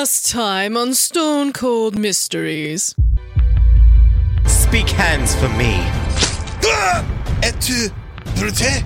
Last time on Stone Cold Mysteries. Speak hands for me. Et?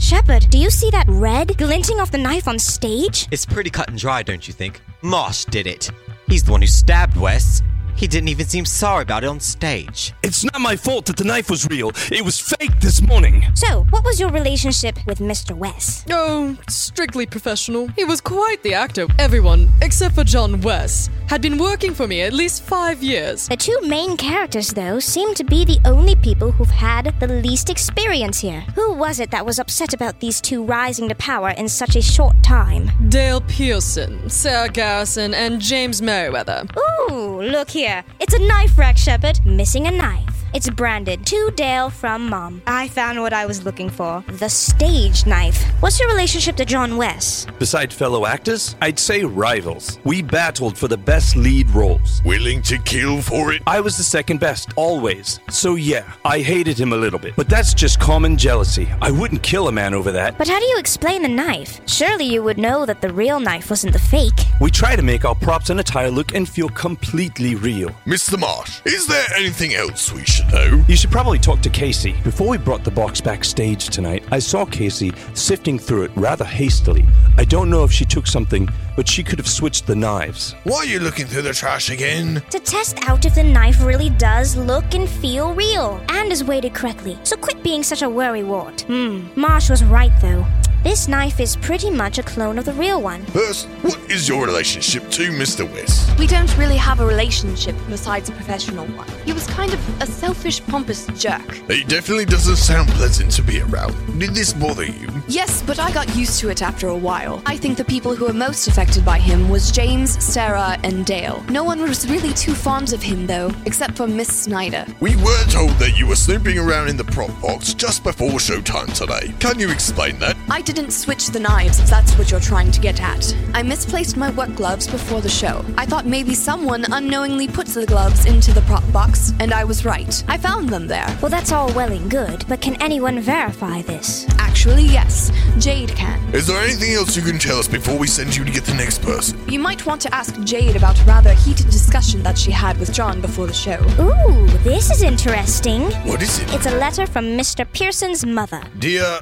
Shepard, do you see that red glinting off the knife on stage? It's pretty cut and dry, don't you think? Marsh did it. He's the one who stabbed Wes. He didn't even seem sorry about it on stage. It's not my fault that the knife was real. It was fake this morning. So, what was your relationship with Mr. West? Oh, strictly professional. He was quite the actor. Everyone, except for John West, had been working for me at least five years. The two main characters, though, seem to be the only people who've had the least experience here. Who was it that was upset about these two rising to power in such a short time? Dale Pearson, Sarah Garrison, and James Merriweather. Ooh, look here. It's a knife rack, Shepard. Missing a knife. It's branded to Dale from Mom. I found what I was looking for the stage knife. What's your relationship to John West? Besides fellow actors, I'd say rivals. We battled for the best lead roles. Willing to kill for it? I was the second best, always. So yeah, I hated him a little bit. But that's just common jealousy. I wouldn't kill a man over that. But how do you explain the knife? Surely you would know that the real knife wasn't the fake. We try to make our props and attire look and feel completely real. Mr. Marsh, is there anything else we should know? You should probably talk to Casey. Before we brought the box backstage tonight, I saw Casey sifting through it rather hastily. I don't know if she took something, but she could have switched the knives. Why are you looking through the trash again? To test out if the knife really does look and feel real and is weighted correctly. So quit being such a worrywart. Hmm. Marsh was right though. This knife is pretty much a clone of the real one. First, what is your relationship to Mr. West? We don't really have a relationship besides a professional one. He was kind of a selfish, pompous jerk. He definitely doesn't sound pleasant to be around. Did this bother you? Yes, but I got used to it after a while. I think the people who were most affected by him was James, Sarah, and Dale. No one was really too fond of him, though, except for Miss Snyder. We were told that you were snooping around in the prop box just before showtime today. Can you explain that? I didn't switch the knives, if that's what you're trying to get at. I misplaced my work gloves before the show. I thought maybe someone unknowingly put the gloves into the prop box, and I was right. I found them there. Well, that's all well and good, but can anyone verify this? Actually, yes. Jade can. Is there anything else you can tell us before we send you to get the next person? You might want to ask Jade about a rather heated discussion that she had with John before the show. Ooh, this is interesting. What is it? It's a letter from Mr. Pearson's mother. Dear,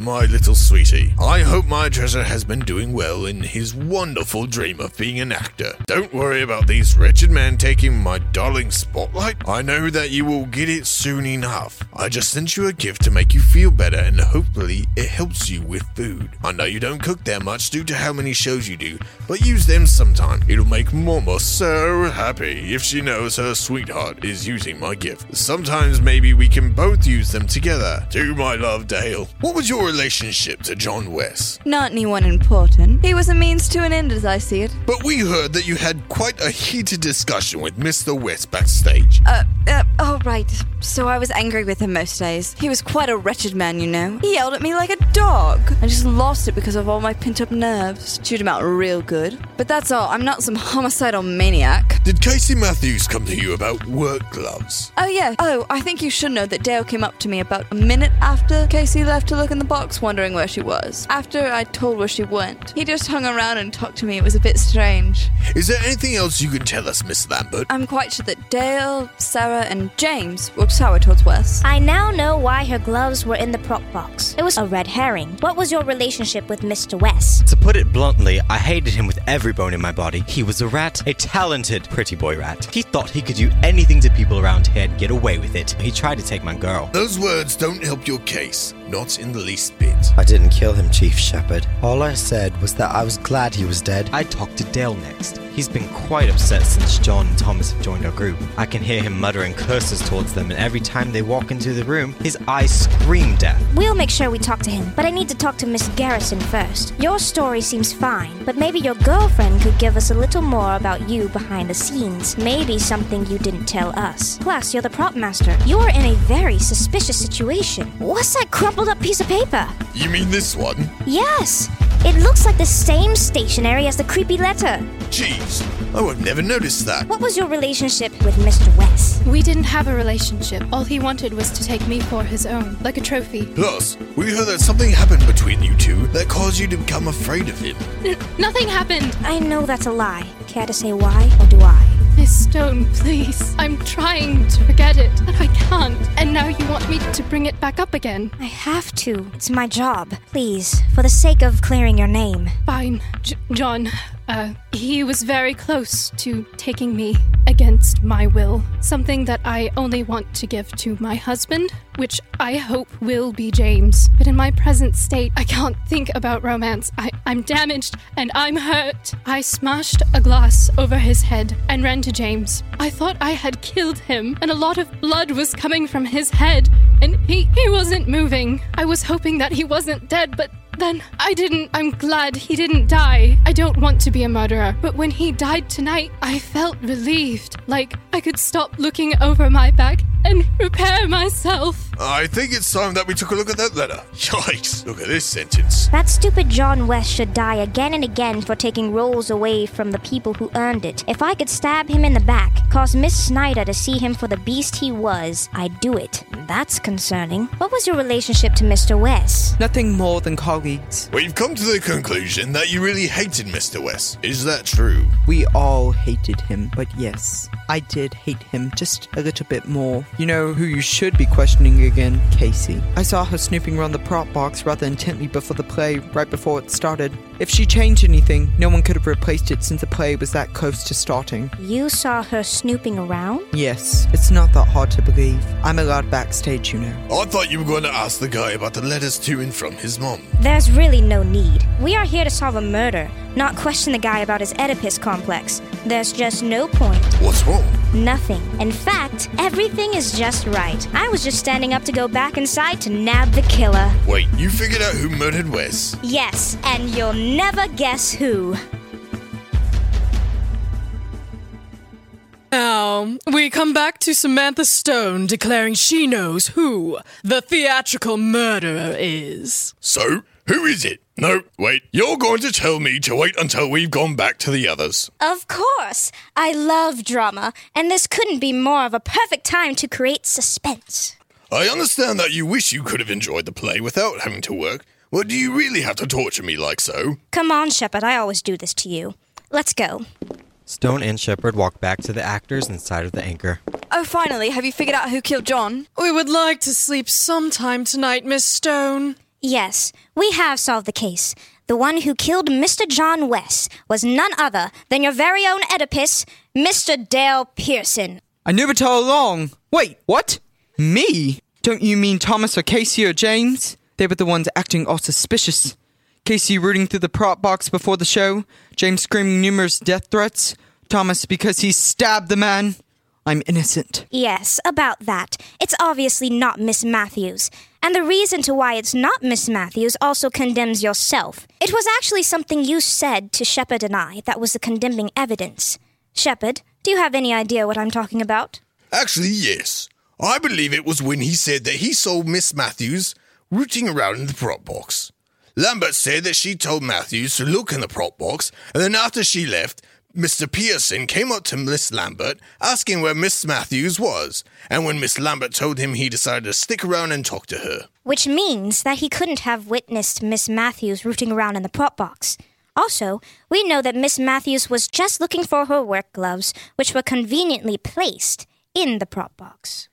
my little sweetie, I hope my treasure has been doing well in his wonderful dream of being an actor. Don't worry about these wretched men taking my darling spotlight. I know that you will get it soon enough. I just sent you a gift to make you feel better and hopefully it helps you with food. I know you don't cook that much due to how many shows you do, but use them sometime. It'll make Mama so happy if she knows her sweetheart is using my gift. Sometimes maybe we can both use them together. To my love, Dale. What was your relationship to John West? Not anyone important. He was a means to an end as I see it. But we heard that you had quite a heated discussion with Mr. West backstage. Uh, uh, oh, right. So I was angry with him most days. He was quite a wretched man, you know. He yelled at me like a dog. I just lost it because of all my pent up nerves. Chewed him out real good. But that's all. I'm not some homicidal maniac. Did Casey Matthews come to you about work gloves? Oh, yeah. Oh, I think you should know that Dale came up to me about a minute after Casey left to look in the box, wondering where she was. After I told where she went, he just hung around and talked to me. It was a bit strange. Is there anything else you can tell us, Miss Lambert? I'm quite sure that Dale, Sarah, and James were sour towards Wes. I now know why her gloves were in the prop box. It was a red herring. What was your relationship with Mr. West? To put it bluntly, I hated him with every bone in my body. He was a rat, a talented pretty boy rat. He thought he could do anything to people around here and get away with it. He tried to take my girl. Those words don't help your case, not in the least I didn't kill him, Chief Shepard. All I said was that I was glad he was dead. I talked to Dale next. He's been quite upset since John and Thomas have joined our group. I can hear him muttering curses towards them, and every time they walk into the room, his eyes scream death. We'll make sure we talk to him, but I need to talk to Miss Garrison first. Your story seems fine, but maybe your girlfriend could give us a little more about you behind the scenes. Maybe something you didn't tell us. Plus, you're the prop master. You're in a very suspicious situation. What's that crumpled up piece of paper? You mean this one? Yes. It looks like the same stationery as the creepy letter. Jeez, I would have never noticed that. What was your relationship with Mr. West? We didn't have a relationship. All he wanted was to take me for his own, like a trophy. Plus, we heard that something happened between you two that caused you to become afraid of him. N- nothing happened. I know that's a lie. Care to say why, or do I? Stone, please. I'm trying to forget it, but I can't. And now you want me to bring it back up again. I have to. It's my job. Please, for the sake of clearing your name. Fine, J- John. Uh, he was very close to taking me against my will. Something that I only want to give to my husband, which I hope will be James. But in my present state, I can't think about romance. I, I'm damaged and I'm hurt. I smashed a glass over his head and ran to James. I thought I had killed him, and a lot of blood was coming from his head, and he, he wasn't moving. I was hoping that he wasn't dead, but then I didn't. I'm glad he didn't die. I don't want to be a murderer, but when he died tonight, I felt relieved. Like I could stop looking over my back and repair myself. I think it's time that we took a look at that letter. Yikes, look at this sentence. That stupid John West should die again and again for taking roles away from the people who earned it. If I could stab him in the back, cause Miss Snyder to see him for the beast he was, I'd do it. That's concerning. What was your relationship to Mr. West? Nothing more than colleagues. We've come to the conclusion that you really hated Mr. West. Is that true? We all hated him, but yes, I did hate him just a little bit more. You know who you should be questioning again? Casey. I saw her snooping around the prop box rather intently before the play, right before it started. If she changed anything, no one could have replaced it since the play was that close to starting. You saw her snooping around? Yes, it's not that hard to believe. I'm allowed backstage, you know. I thought you were going to ask the guy about the letters to and from his mom. There's really no need. We are here to solve a murder, not question the guy about his Oedipus complex. There's just no point. What's wrong? Nothing. In fact, everything is just right. I was just standing up to go back inside to nab the killer. Wait, you figured out who murdered Wes? Yes, and you'll never guess who. Now, we come back to Samantha Stone declaring she knows who the theatrical murderer is. So, who is it? No, wait, you're going to tell me to wait until we've gone back to the others. Of course. I love drama, and this couldn't be more of a perfect time to create suspense. I understand that you wish you could have enjoyed the play without having to work. Well, do you really have to torture me like so? Come on, Shepard, I always do this to you. Let's go. Stone and Shepard walk back to the actors inside of the anchor. Oh, finally, have you figured out who killed John? We would like to sleep sometime tonight, Miss Stone. Yes, we have solved the case. The one who killed Mr. John West was none other than your very own Oedipus, Mr. Dale Pearson. I knew it all along. Wait, what? Me? Don't you mean Thomas or Casey or James? They were the ones acting all suspicious. Casey rooting through the prop box before the show, James screaming numerous death threats, Thomas because he stabbed the man. I'm innocent. Yes, about that. It's obviously not Miss Matthews. And the reason to why it's not Miss Matthews also condemns yourself. It was actually something you said to Shepard and I that was the condemning evidence. Shepard, do you have any idea what I'm talking about? Actually, yes. I believe it was when he said that he saw Miss Matthews rooting around in the prop box. Lambert said that she told Matthews to look in the prop box, and then after she left, Mr. Pearson came up to Miss Lambert asking where Miss Matthews was, and when Miss Lambert told him, he decided to stick around and talk to her. Which means that he couldn't have witnessed Miss Matthews rooting around in the prop box. Also, we know that Miss Matthews was just looking for her work gloves, which were conveniently placed in the prop box.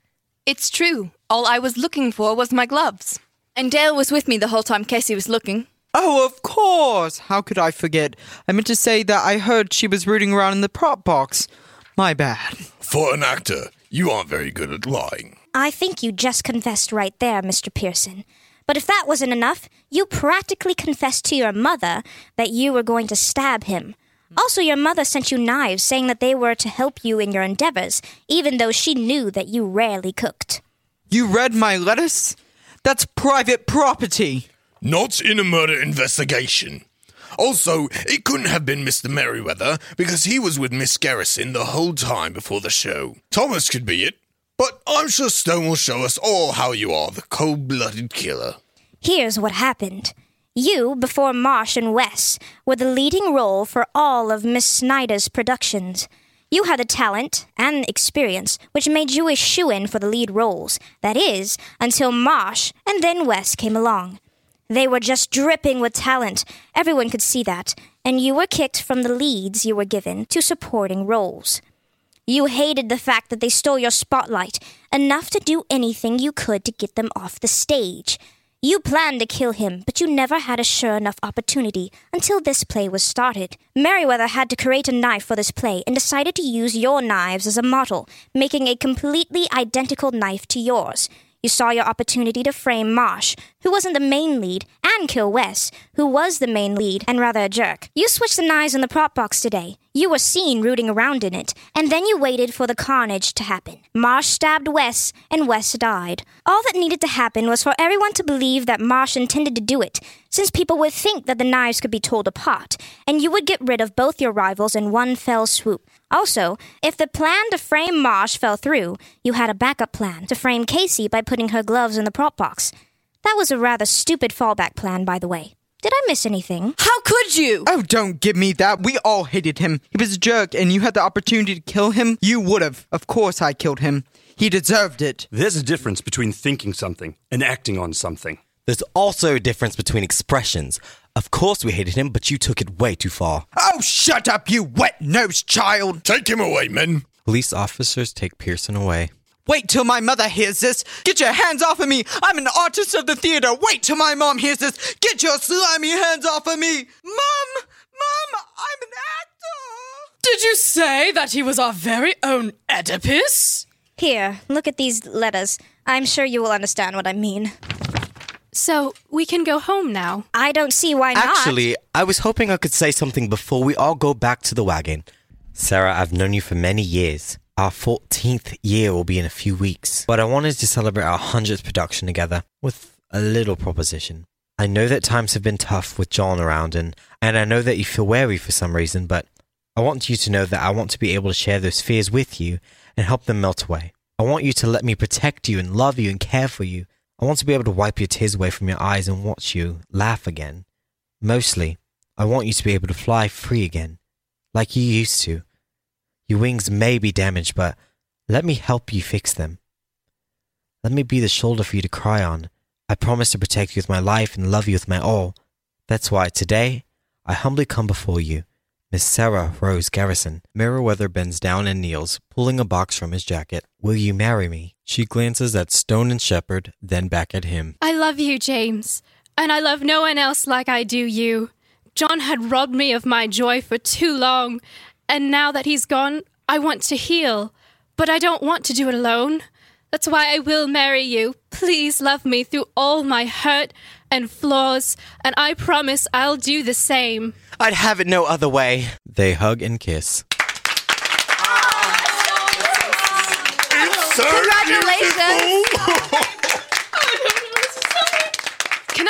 It's true. All I was looking for was my gloves. And Dale was with me the whole time Casey was looking. Oh, of course! How could I forget? I meant to say that I heard she was rooting around in the prop box. My bad. For an actor, you aren't very good at lying. I think you just confessed right there, Mr. Pearson. But if that wasn't enough, you practically confessed to your mother that you were going to stab him. Also, your mother sent you knives saying that they were to help you in your endeavors, even though she knew that you rarely cooked. You read my letters? That's private property. Not in a murder investigation. Also, it couldn't have been Mr. Merriweather because he was with Miss Garrison the whole time before the show. Thomas could be it, but I'm sure Stone will show us all how you are the cold blooded killer. Here's what happened. You, before Marsh and Wes, were the leading role for all of Miss Snyder's productions. You had the talent and experience which made you a shoe in for the lead roles. That is, until Marsh and then Wes came along. They were just dripping with talent. Everyone could see that. And you were kicked from the leads you were given to supporting roles. You hated the fact that they stole your spotlight, enough to do anything you could to get them off the stage. You planned to kill him, but you never had a sure enough opportunity until this play was started. Meriwether had to create a knife for this play and decided to use your knives as a model, making a completely identical knife to yours. You saw your opportunity to frame Marsh, who wasn't the main lead, and kill Wes, who was the main lead and rather a jerk. You switched the knives in the prop box today. You were seen rooting around in it, and then you waited for the carnage to happen. Marsh stabbed Wes, and Wes died. All that needed to happen was for everyone to believe that Marsh intended to do it, since people would think that the knives could be told apart, and you would get rid of both your rivals in one fell swoop. Also, if the plan to frame Marsh fell through, you had a backup plan to frame Casey by putting her gloves in the prop box. That was a rather stupid fallback plan, by the way. Did I miss anything? How could you? Oh, don't give me that. We all hated him. He was a jerk, and you had the opportunity to kill him. You would have. Of course, I killed him. He deserved it. There's a difference between thinking something and acting on something. There's also a difference between expressions. Of course we hated him, but you took it way too far. Oh, shut up, you wet nosed child! Take him away, men. Police officers take Pearson away. Wait till my mother hears this. Get your hands off of me. I'm an artist of the theater. Wait till my mom hears this. Get your slimy hands off of me. Mom! Mom! I'm an actor! Did you say that he was our very own Oedipus? Here, look at these letters. I'm sure you will understand what I mean. So we can go home now. I don't see why not. Actually, I was hoping I could say something before we all go back to the wagon. Sarah, I've known you for many years. Our 14th year will be in a few weeks, but I wanted to celebrate our 100th production together with a little proposition. I know that times have been tough with John around, and, and I know that you feel wary for some reason, but I want you to know that I want to be able to share those fears with you and help them melt away. I want you to let me protect you and love you and care for you. I want to be able to wipe your tears away from your eyes and watch you laugh again. Mostly, I want you to be able to fly free again, like you used to. Your wings may be damaged, but let me help you fix them. Let me be the shoulder for you to cry on. I promise to protect you with my life and love you with my all. That's why today I humbly come before you, Miss Sarah Rose Garrison. Meriwether bends down and kneels, pulling a box from his jacket. Will you marry me? She glances at Stone and Shepard, then back at him. I love you, James, and I love no one else like I do you. John had robbed me of my joy for too long, and now that he's gone, I want to heal. But I don't want to do it alone. That's why I will marry you. Please love me through all my hurt and flaws, and I promise I'll do the same. I'd have it no other way. They hug and kiss. So Congratulations. beautiful. Can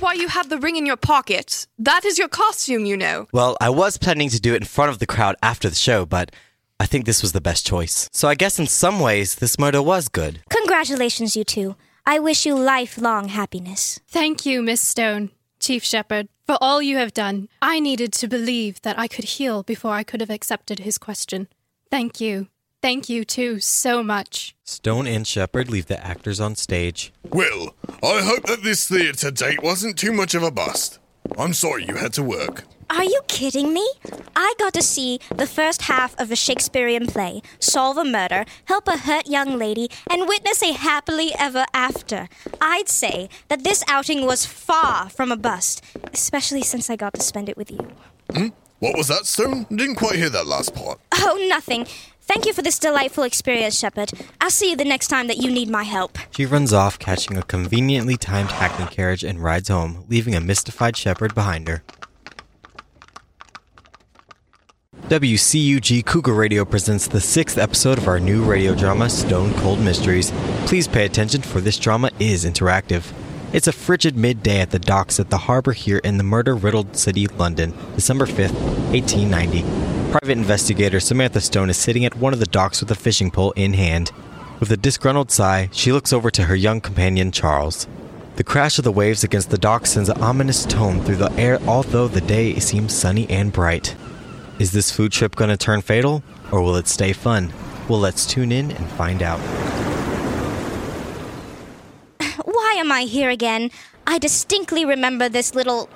I why you have the ring in your pocket? That is your costume, you know. Well, I was planning to do it in front of the crowd after the show, but I think this was the best choice. So I guess in some ways, this murder was good. Congratulations, you two. I wish you lifelong happiness. Thank you, Miss Stone, Chief Shepard, for all you have done. I needed to believe that I could heal before I could have accepted his question. Thank you. Thank you, too, so much. Stone and Shepard leave the actors on stage. Well, I hope that this theatre date wasn't too much of a bust. I'm sorry you had to work. Are you kidding me? I got to see the first half of a Shakespearean play, solve a murder, help a hurt young lady, and witness a happily ever after. I'd say that this outing was far from a bust, especially since I got to spend it with you. Hmm? What was that, Stone? Didn't quite hear that last part. Oh, nothing. Thank you for this delightful experience, Shepard. I'll see you the next time that you need my help. She runs off, catching a conveniently timed hackney carriage, and rides home, leaving a mystified Shepard behind her. WCUG Cougar Radio presents the sixth episode of our new radio drama, Stone Cold Mysteries. Please pay attention, for this drama is interactive. It's a frigid midday at the docks at the harbor here in the murder riddled city, London, December 5th, 1890. Private investigator Samantha Stone is sitting at one of the docks with a fishing pole in hand. With a disgruntled sigh, she looks over to her young companion, Charles. The crash of the waves against the dock sends an ominous tone through the air, although the day seems sunny and bright. Is this food trip going to turn fatal, or will it stay fun? Well, let's tune in and find out. Why am I here again? I distinctly remember this little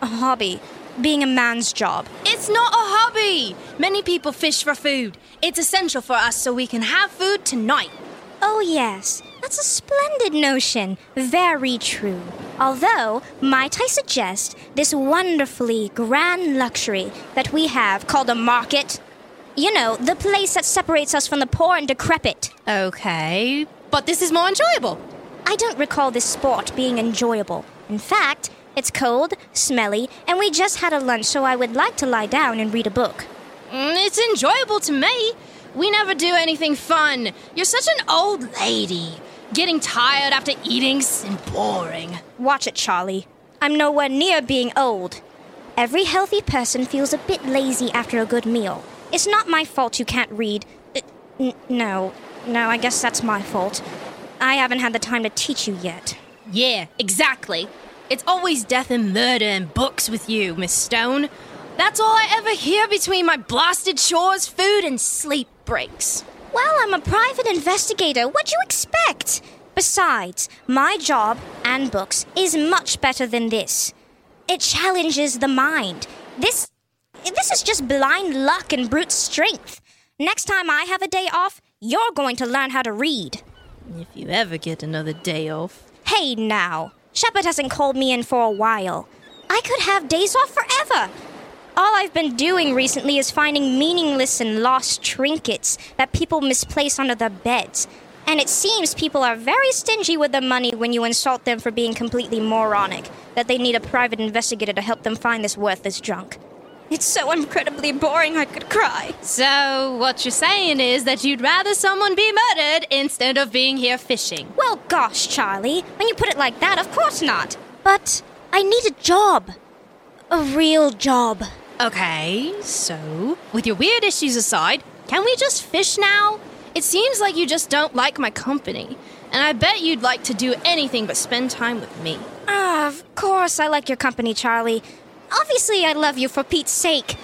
hobby being a man's job. It's not a hobby. Many people fish for food. It's essential for us so we can have food tonight. Oh, yes. That's a splendid notion. Very true. Although, might I suggest this wonderfully grand luxury that we have called a market? You know, the place that separates us from the poor and decrepit. Okay, but this is more enjoyable. I don't recall this sport being enjoyable. In fact, it's cold, smelly, and we just had a lunch, so I would like to lie down and read a book. Mm, It's enjoyable to me. We never do anything fun. You're such an old lady. Getting tired after eating's boring. Watch it, Charlie. I'm nowhere near being old. Every healthy person feels a bit lazy after a good meal. It's not my fault you can't read. Uh, n- no, no, I guess that's my fault. I haven't had the time to teach you yet. Yeah, exactly. It's always death and murder and books with you, Miss Stone. That's all I ever hear between my blasted chores, food, and sleep breaks. Well, I'm a private investigator. What do you expect? Besides, my job and books is much better than this. It challenges the mind. This this is just blind luck and brute strength. Next time I have a day off, you're going to learn how to read. If you ever get another day off. Hey now, Shepard hasn't called me in for a while. I could have days off forever. All I've been doing recently is finding meaningless and lost trinkets that people misplace under their beds. And it seems people are very stingy with their money when you insult them for being completely moronic, that they need a private investigator to help them find this worthless junk. It's so incredibly boring I could cry. So, what you're saying is that you'd rather someone be murdered instead of being here fishing. Well, gosh, Charlie, when you put it like that, of course not. But I need a job. A real job. Okay, so, with your weird issues aside, can we just fish now? It seems like you just don't like my company, and I bet you'd like to do anything but spend time with me. Ah, of course I like your company, Charlie. Obviously, I love you for Pete's sake.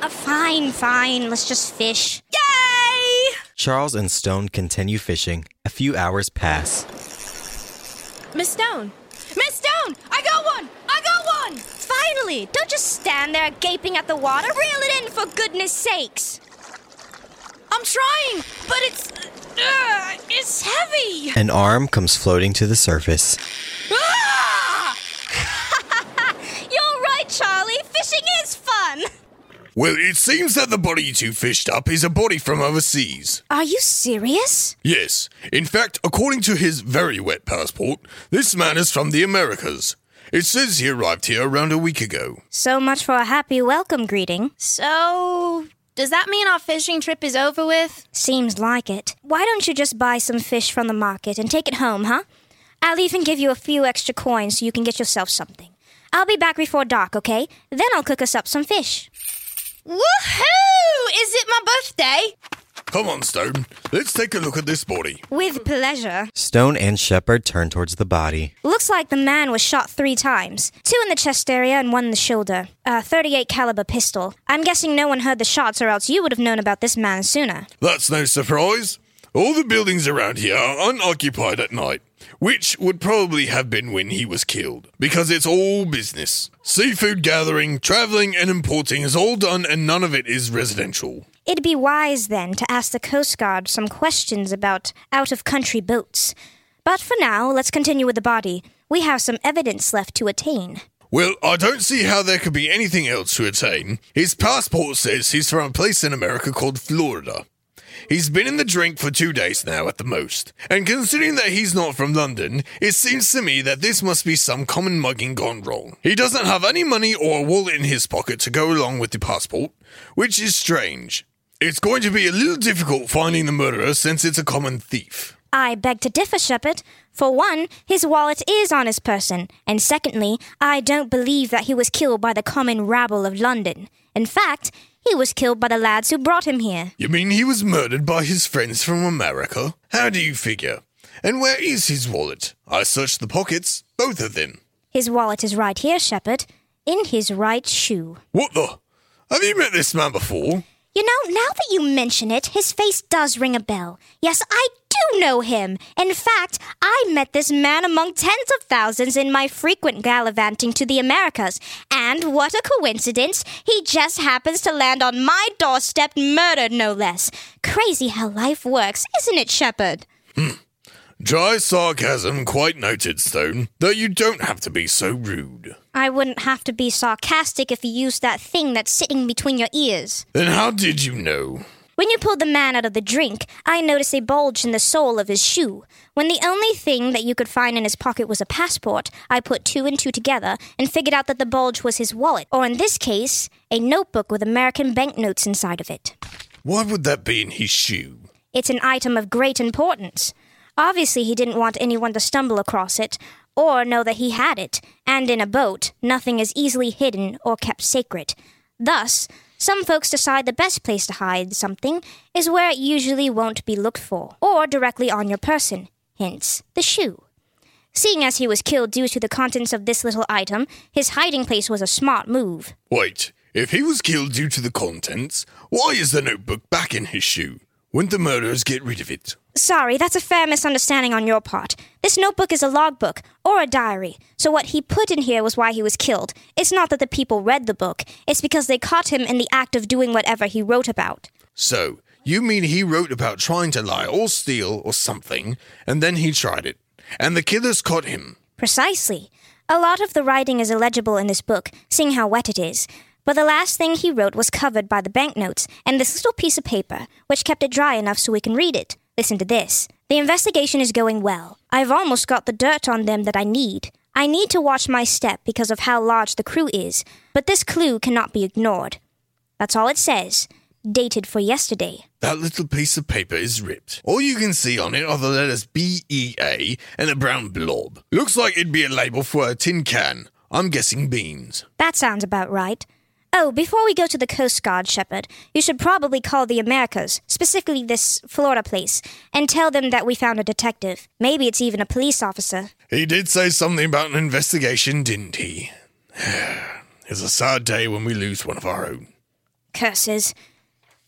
Uh, fine, fine, let's just fish. Yay! Charles and Stone continue fishing. A few hours pass. Miss Stone! Miss Stone! I got one! I got one! Finally! Don't just stand there gaping at the water. Reel it in, for goodness sakes! I'm trying, but it's. Uh, it's heavy! An arm comes floating to the surface. Ah! Charlie. Fishing is fun. Well, it seems that the body you two fished up is a body from overseas. Are you serious? Yes. In fact, according to his very wet passport, this man is from the Americas. It says he arrived here around a week ago. So much for a happy welcome greeting. So. Does that mean our fishing trip is over with? Seems like it. Why don't you just buy some fish from the market and take it home, huh? I'll even give you a few extra coins so you can get yourself something. I'll be back before dark, okay? Then I'll cook us up some fish. Woohoo! Is it my birthday? Come on, Stone. Let's take a look at this body. With pleasure. Stone and Shepard turn towards the body. Looks like the man was shot three times. Two in the chest area and one in the shoulder. A 38 caliber pistol. I'm guessing no one heard the shots or else you would have known about this man sooner. That's no surprise. All the buildings around here are unoccupied at night, which would probably have been when he was killed, because it's all business. Seafood gathering, traveling, and importing is all done, and none of it is residential. It'd be wise then to ask the Coast Guard some questions about out of country boats. But for now, let's continue with the body. We have some evidence left to attain. Well, I don't see how there could be anything else to attain. His passport says he's from a place in America called Florida. He's been in the drink for two days now at the most, and considering that he's not from London, it seems to me that this must be some common mugging gone wrong. He doesn't have any money or wallet in his pocket to go along with the passport, which is strange. It's going to be a little difficult finding the murderer since it's a common thief. I beg to differ, Shepard. For one, his wallet is on his person, and secondly, I don't believe that he was killed by the common rabble of London. In fact, he was killed by the lads who brought him here. You mean he was murdered by his friends from America? How do you figure? And where is his wallet? I searched the pockets, both of them. His wallet is right here, Shepard. In his right shoe. What the? Have you met this man before? You know, now that you mention it, his face does ring a bell. Yes, I do know him. In fact, I met this man among tens of thousands in my frequent gallivanting to the Americas. And what a coincidence, he just happens to land on my doorstep murdered, no less. Crazy how life works, isn't it, Shepard? Hmm. Dry sarcasm quite noted, Stone, though you don't have to be so rude. I wouldn't have to be sarcastic if you used that thing that's sitting between your ears. Then how did you know? When you pulled the man out of the drink, I noticed a bulge in the sole of his shoe. When the only thing that you could find in his pocket was a passport, I put two and two together and figured out that the bulge was his wallet, or in this case, a notebook with American banknotes inside of it. Why would that be in his shoe? It's an item of great importance. Obviously, he didn't want anyone to stumble across it or know that he had it, and in a boat, nothing is easily hidden or kept sacred. Thus, some folks decide the best place to hide something is where it usually won't be looked for, or directly on your person, hence the shoe. Seeing as he was killed due to the contents of this little item, his hiding place was a smart move. Wait, if he was killed due to the contents, why is the notebook back in his shoe? Wouldn't the murderers get rid of it? Sorry, that's a fair misunderstanding on your part. This notebook is a logbook, or a diary, so what he put in here was why he was killed. It's not that the people read the book, it's because they caught him in the act of doing whatever he wrote about. So, you mean he wrote about trying to lie or steal or something, and then he tried it, and the killers caught him? Precisely. A lot of the writing is illegible in this book, seeing how wet it is. But the last thing he wrote was covered by the banknotes and this little piece of paper, which kept it dry enough so we can read it. Listen to this. The investigation is going well. I've almost got the dirt on them that I need. I need to watch my step because of how large the crew is, but this clue cannot be ignored. That's all it says. Dated for yesterday. That little piece of paper is ripped. All you can see on it are the letters B E A and a brown blob. Looks like it'd be a label for a tin can. I'm guessing beans. That sounds about right. Oh, before we go to the Coast Guard, Shepard, you should probably call the Americas, specifically this Florida place, and tell them that we found a detective. Maybe it's even a police officer. He did say something about an investigation, didn't he? it's a sad day when we lose one of our own. Curses.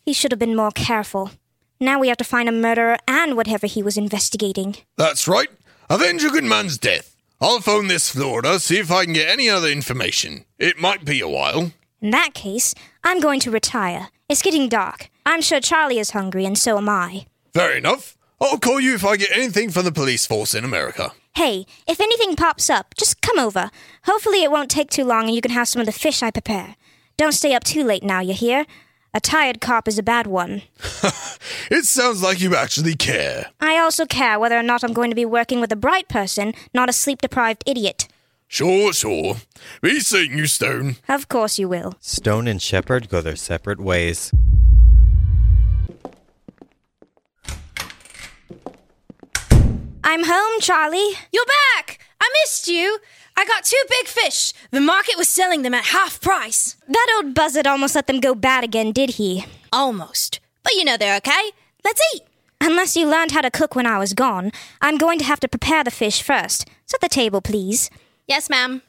He should have been more careful. Now we have to find a murderer and whatever he was investigating. That's right. Avenge a good man's death. I'll phone this Florida, see if I can get any other information. It might be a while. In that case, I'm going to retire. It's getting dark. I'm sure Charlie is hungry, and so am I. Fair enough. I'll call you if I get anything from the police force in America. Hey, if anything pops up, just come over. Hopefully, it won't take too long and you can have some of the fish I prepare. Don't stay up too late now, you hear? A tired cop is a bad one. It sounds like you actually care. I also care whether or not I'm going to be working with a bright person, not a sleep deprived idiot. Sure, sure. Be seeing you, Stone. Of course you will. Stone and Shepard go their separate ways. I'm home, Charlie. You're back! I missed you! I got two big fish. The market was selling them at half price. That old buzzard almost let them go bad again, did he? Almost. But you know they're okay. Let's eat. Unless you learned how to cook when I was gone, I'm going to have to prepare the fish first. Set the table, please. Yes, ma'am.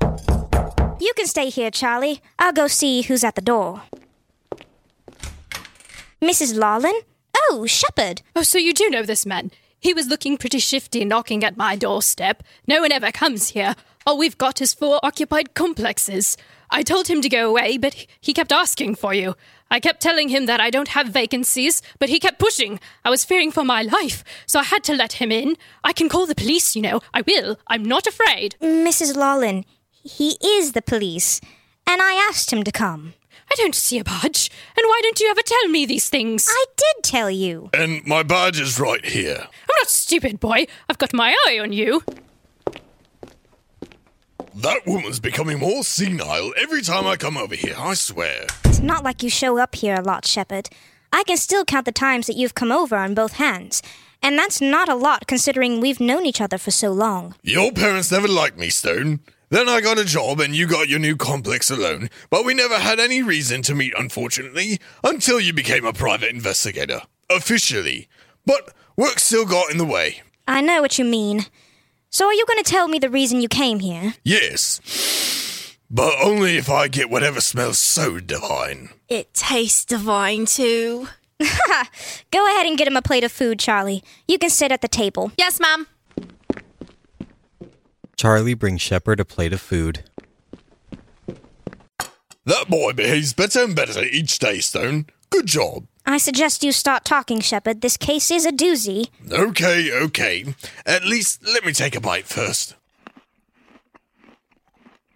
You can stay here, Charlie. I'll go see who's at the door. Mrs. Lawlin? Oh, Shepard. Oh, so you do know this man? He was looking pretty shifty knocking at my doorstep. No one ever comes here. All we've got is four occupied complexes. I told him to go away, but he kept asking for you. I kept telling him that I don't have vacancies, but he kept pushing. I was fearing for my life, so I had to let him in. I can call the police, you know. I will. I'm not afraid. Mrs. Lawlin, he is the police, and I asked him to come. I don't see a badge. And why don't you ever tell me these things? I did tell you. And my badge is right here. I'm not stupid, boy. I've got my eye on you. That woman's becoming more senile every time I come over here, I swear. It's not like you show up here a lot, Shepard. I can still count the times that you've come over on both hands. And that's not a lot considering we've known each other for so long. Your parents never liked me, Stone. Then I got a job and you got your new complex alone, but we never had any reason to meet, unfortunately, until you became a private investigator. Officially. but work still got in the way. I know what you mean. So are you going to tell me the reason you came here? Yes, but only if I get whatever smells so divine. It tastes divine too. Go ahead and get him a plate of food, Charlie. You can sit at the table. Yes, ma'am. Charlie brings Shepard a plate of food. That boy behaves better and better each day, Stone. Good job. I suggest you start talking, Shepard. This case is a doozy. Okay, okay. At least let me take a bite first.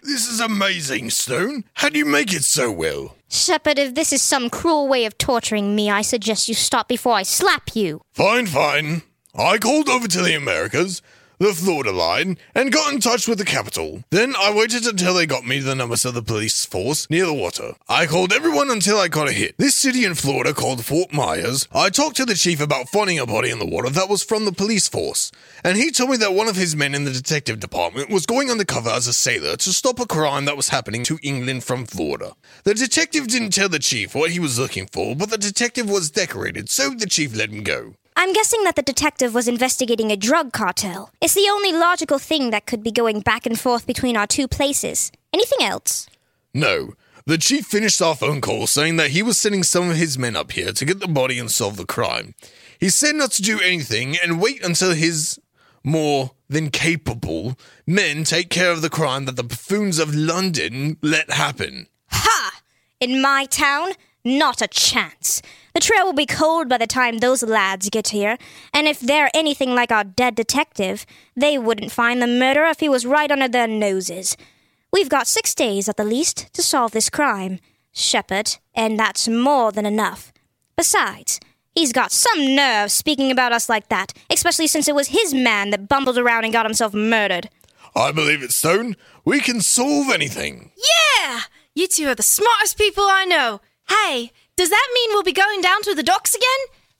This is amazing, Stone. How do you make it so well? Shepard, if this is some cruel way of torturing me, I suggest you stop before I slap you. Fine, fine. I called over to the Americas, the Florida line, and got in touch with the capital. Then I waited until they got me the numbers of the police force near the water. I called everyone until I got a hit. This city in Florida called Fort Myers. I talked to the chief about finding a body in the water that was from the police force, and he told me that one of his men in the detective department was going undercover as a sailor to stop a crime that was happening to England from Florida. The detective didn't tell the chief what he was looking for, but the detective was decorated, so the chief let him go. I'm guessing that the detective was investigating a drug cartel. It's the only logical thing that could be going back and forth between our two places. Anything else? No. The chief finished our phone call saying that he was sending some of his men up here to get the body and solve the crime. He said not to do anything and wait until his more than capable men take care of the crime that the buffoons of London let happen. Ha! In my town? Not a chance. The trail will be cold by the time those lads get here, and if they're anything like our dead detective, they wouldn't find the murderer if he was right under their noses. We've got six days at the least to solve this crime, Shepard, and that's more than enough. Besides, he's got some nerve speaking about us like that, especially since it was his man that bumbled around and got himself murdered. I believe it, Stone. We can solve anything. Yeah! You two are the smartest people I know. Hey, does that mean we'll be going down to the docks again?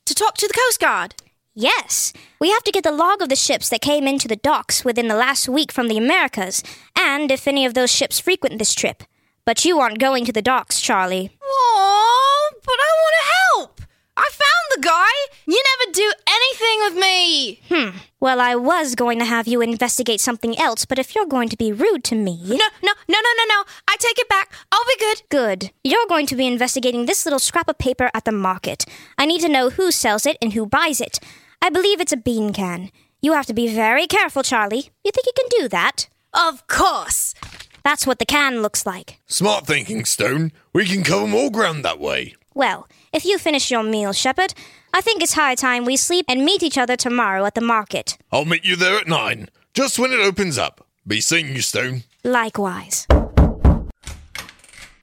To talk to the Coast Guard? Yes, we have to get the log of the ships that came into the docks within the last week from the Americas, and if any of those ships frequent this trip. But you aren't going to the docks, Charlie. Aww, but I want to help. I found the guy. You never do anything with me. Hmm. Well, I was going to have you investigate something else, but if you're going to be rude to me. No, no, no, no, no, no. I take it back. I'll be good. Good. You're going to be investigating this little scrap of paper at the market. I need to know who sells it and who buys it. I believe it's a bean can. You have to be very careful, Charlie. You think you can do that? Of course. That's what the can looks like. Smart thinking, Stone. We can cover more ground that way. Well, if you finish your meal, Shepard, I think it's high time we sleep and meet each other tomorrow at the market. I'll meet you there at nine, just when it opens up. Be seeing you, soon. Likewise.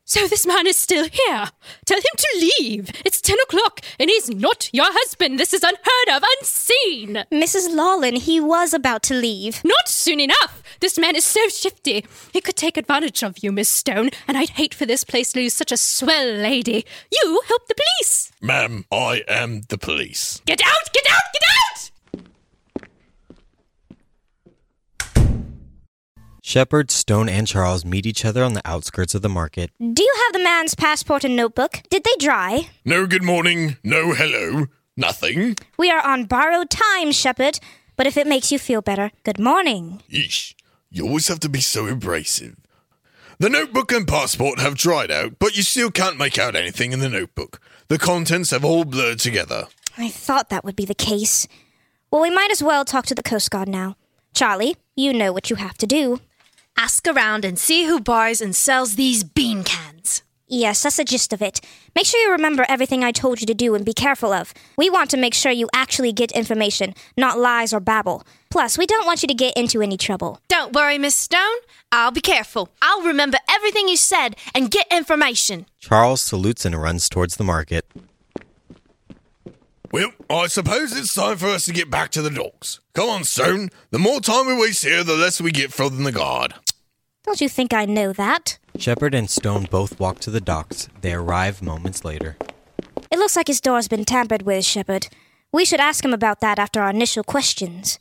So this man is still here. Tell him to leave. It's 10 o'clock, and he's not your husband. This is unheard of, unseen. Mrs. Lawlin, he was about to leave. Not soon enough. This man is so shifty. He could take advantage of you, Miss Stone, and I'd hate for this place to lose such a swell lady. You help the police. Ma'am, I am the police. Get out! Get out! Get out! Shepard, Stone, and Charles meet each other on the outskirts of the market. Do you have the man's passport and notebook? Did they dry? No good morning, no hello, nothing. We are on borrowed time, Shepard. But if it makes you feel better, good morning. Yeesh, you always have to be so abrasive. The notebook and passport have dried out, but you still can't make out anything in the notebook. The contents have all blurred together. I thought that would be the case. Well, we might as well talk to the Coast Guard now. Charlie, you know what you have to do. Ask around and see who buys and sells these bean cans. Yes, that's the gist of it. Make sure you remember everything I told you to do and be careful of. We want to make sure you actually get information, not lies or babble. Plus, we don't want you to get into any trouble. Don't worry, Miss Stone. I'll be careful. I'll remember everything you said and get information. Charles salutes and runs towards the market. Well, I suppose it's time for us to get back to the docks. Come on, Stone. The more time we waste here, the less we get from the guard. Don't you think I know that? Shepard and Stone both walk to the docks. They arrive moments later. It looks like his door's been tampered with, Shepard. We should ask him about that after our initial questions.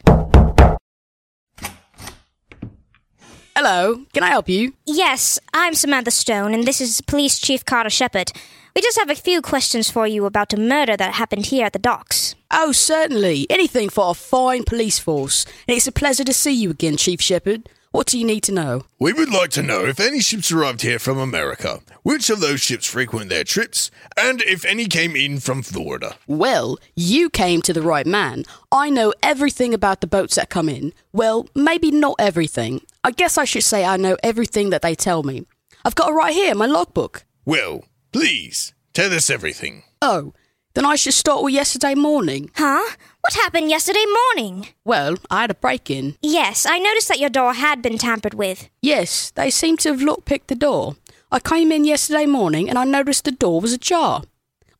Hello, can I help you? Yes, I'm Samantha Stone, and this is Police Chief Carter Shepard. We just have a few questions for you about a murder that happened here at the docks. Oh, certainly. Anything for a fine police force. And it's a pleasure to see you again, Chief Shepard. What do you need to know? We would like to know if any ships arrived here from America, which of those ships frequent their trips, and if any came in from Florida. Well, you came to the right man. I know everything about the boats that come in. Well, maybe not everything. I guess I should say I know everything that they tell me. I've got it right here, my logbook. Well, please, tell us everything. Oh, then I should start with yesterday morning. Huh? What happened yesterday morning? Well, I had a break in. Yes, I noticed that your door had been tampered with. Yes, they seem to have lockpicked the door. I came in yesterday morning and I noticed the door was ajar.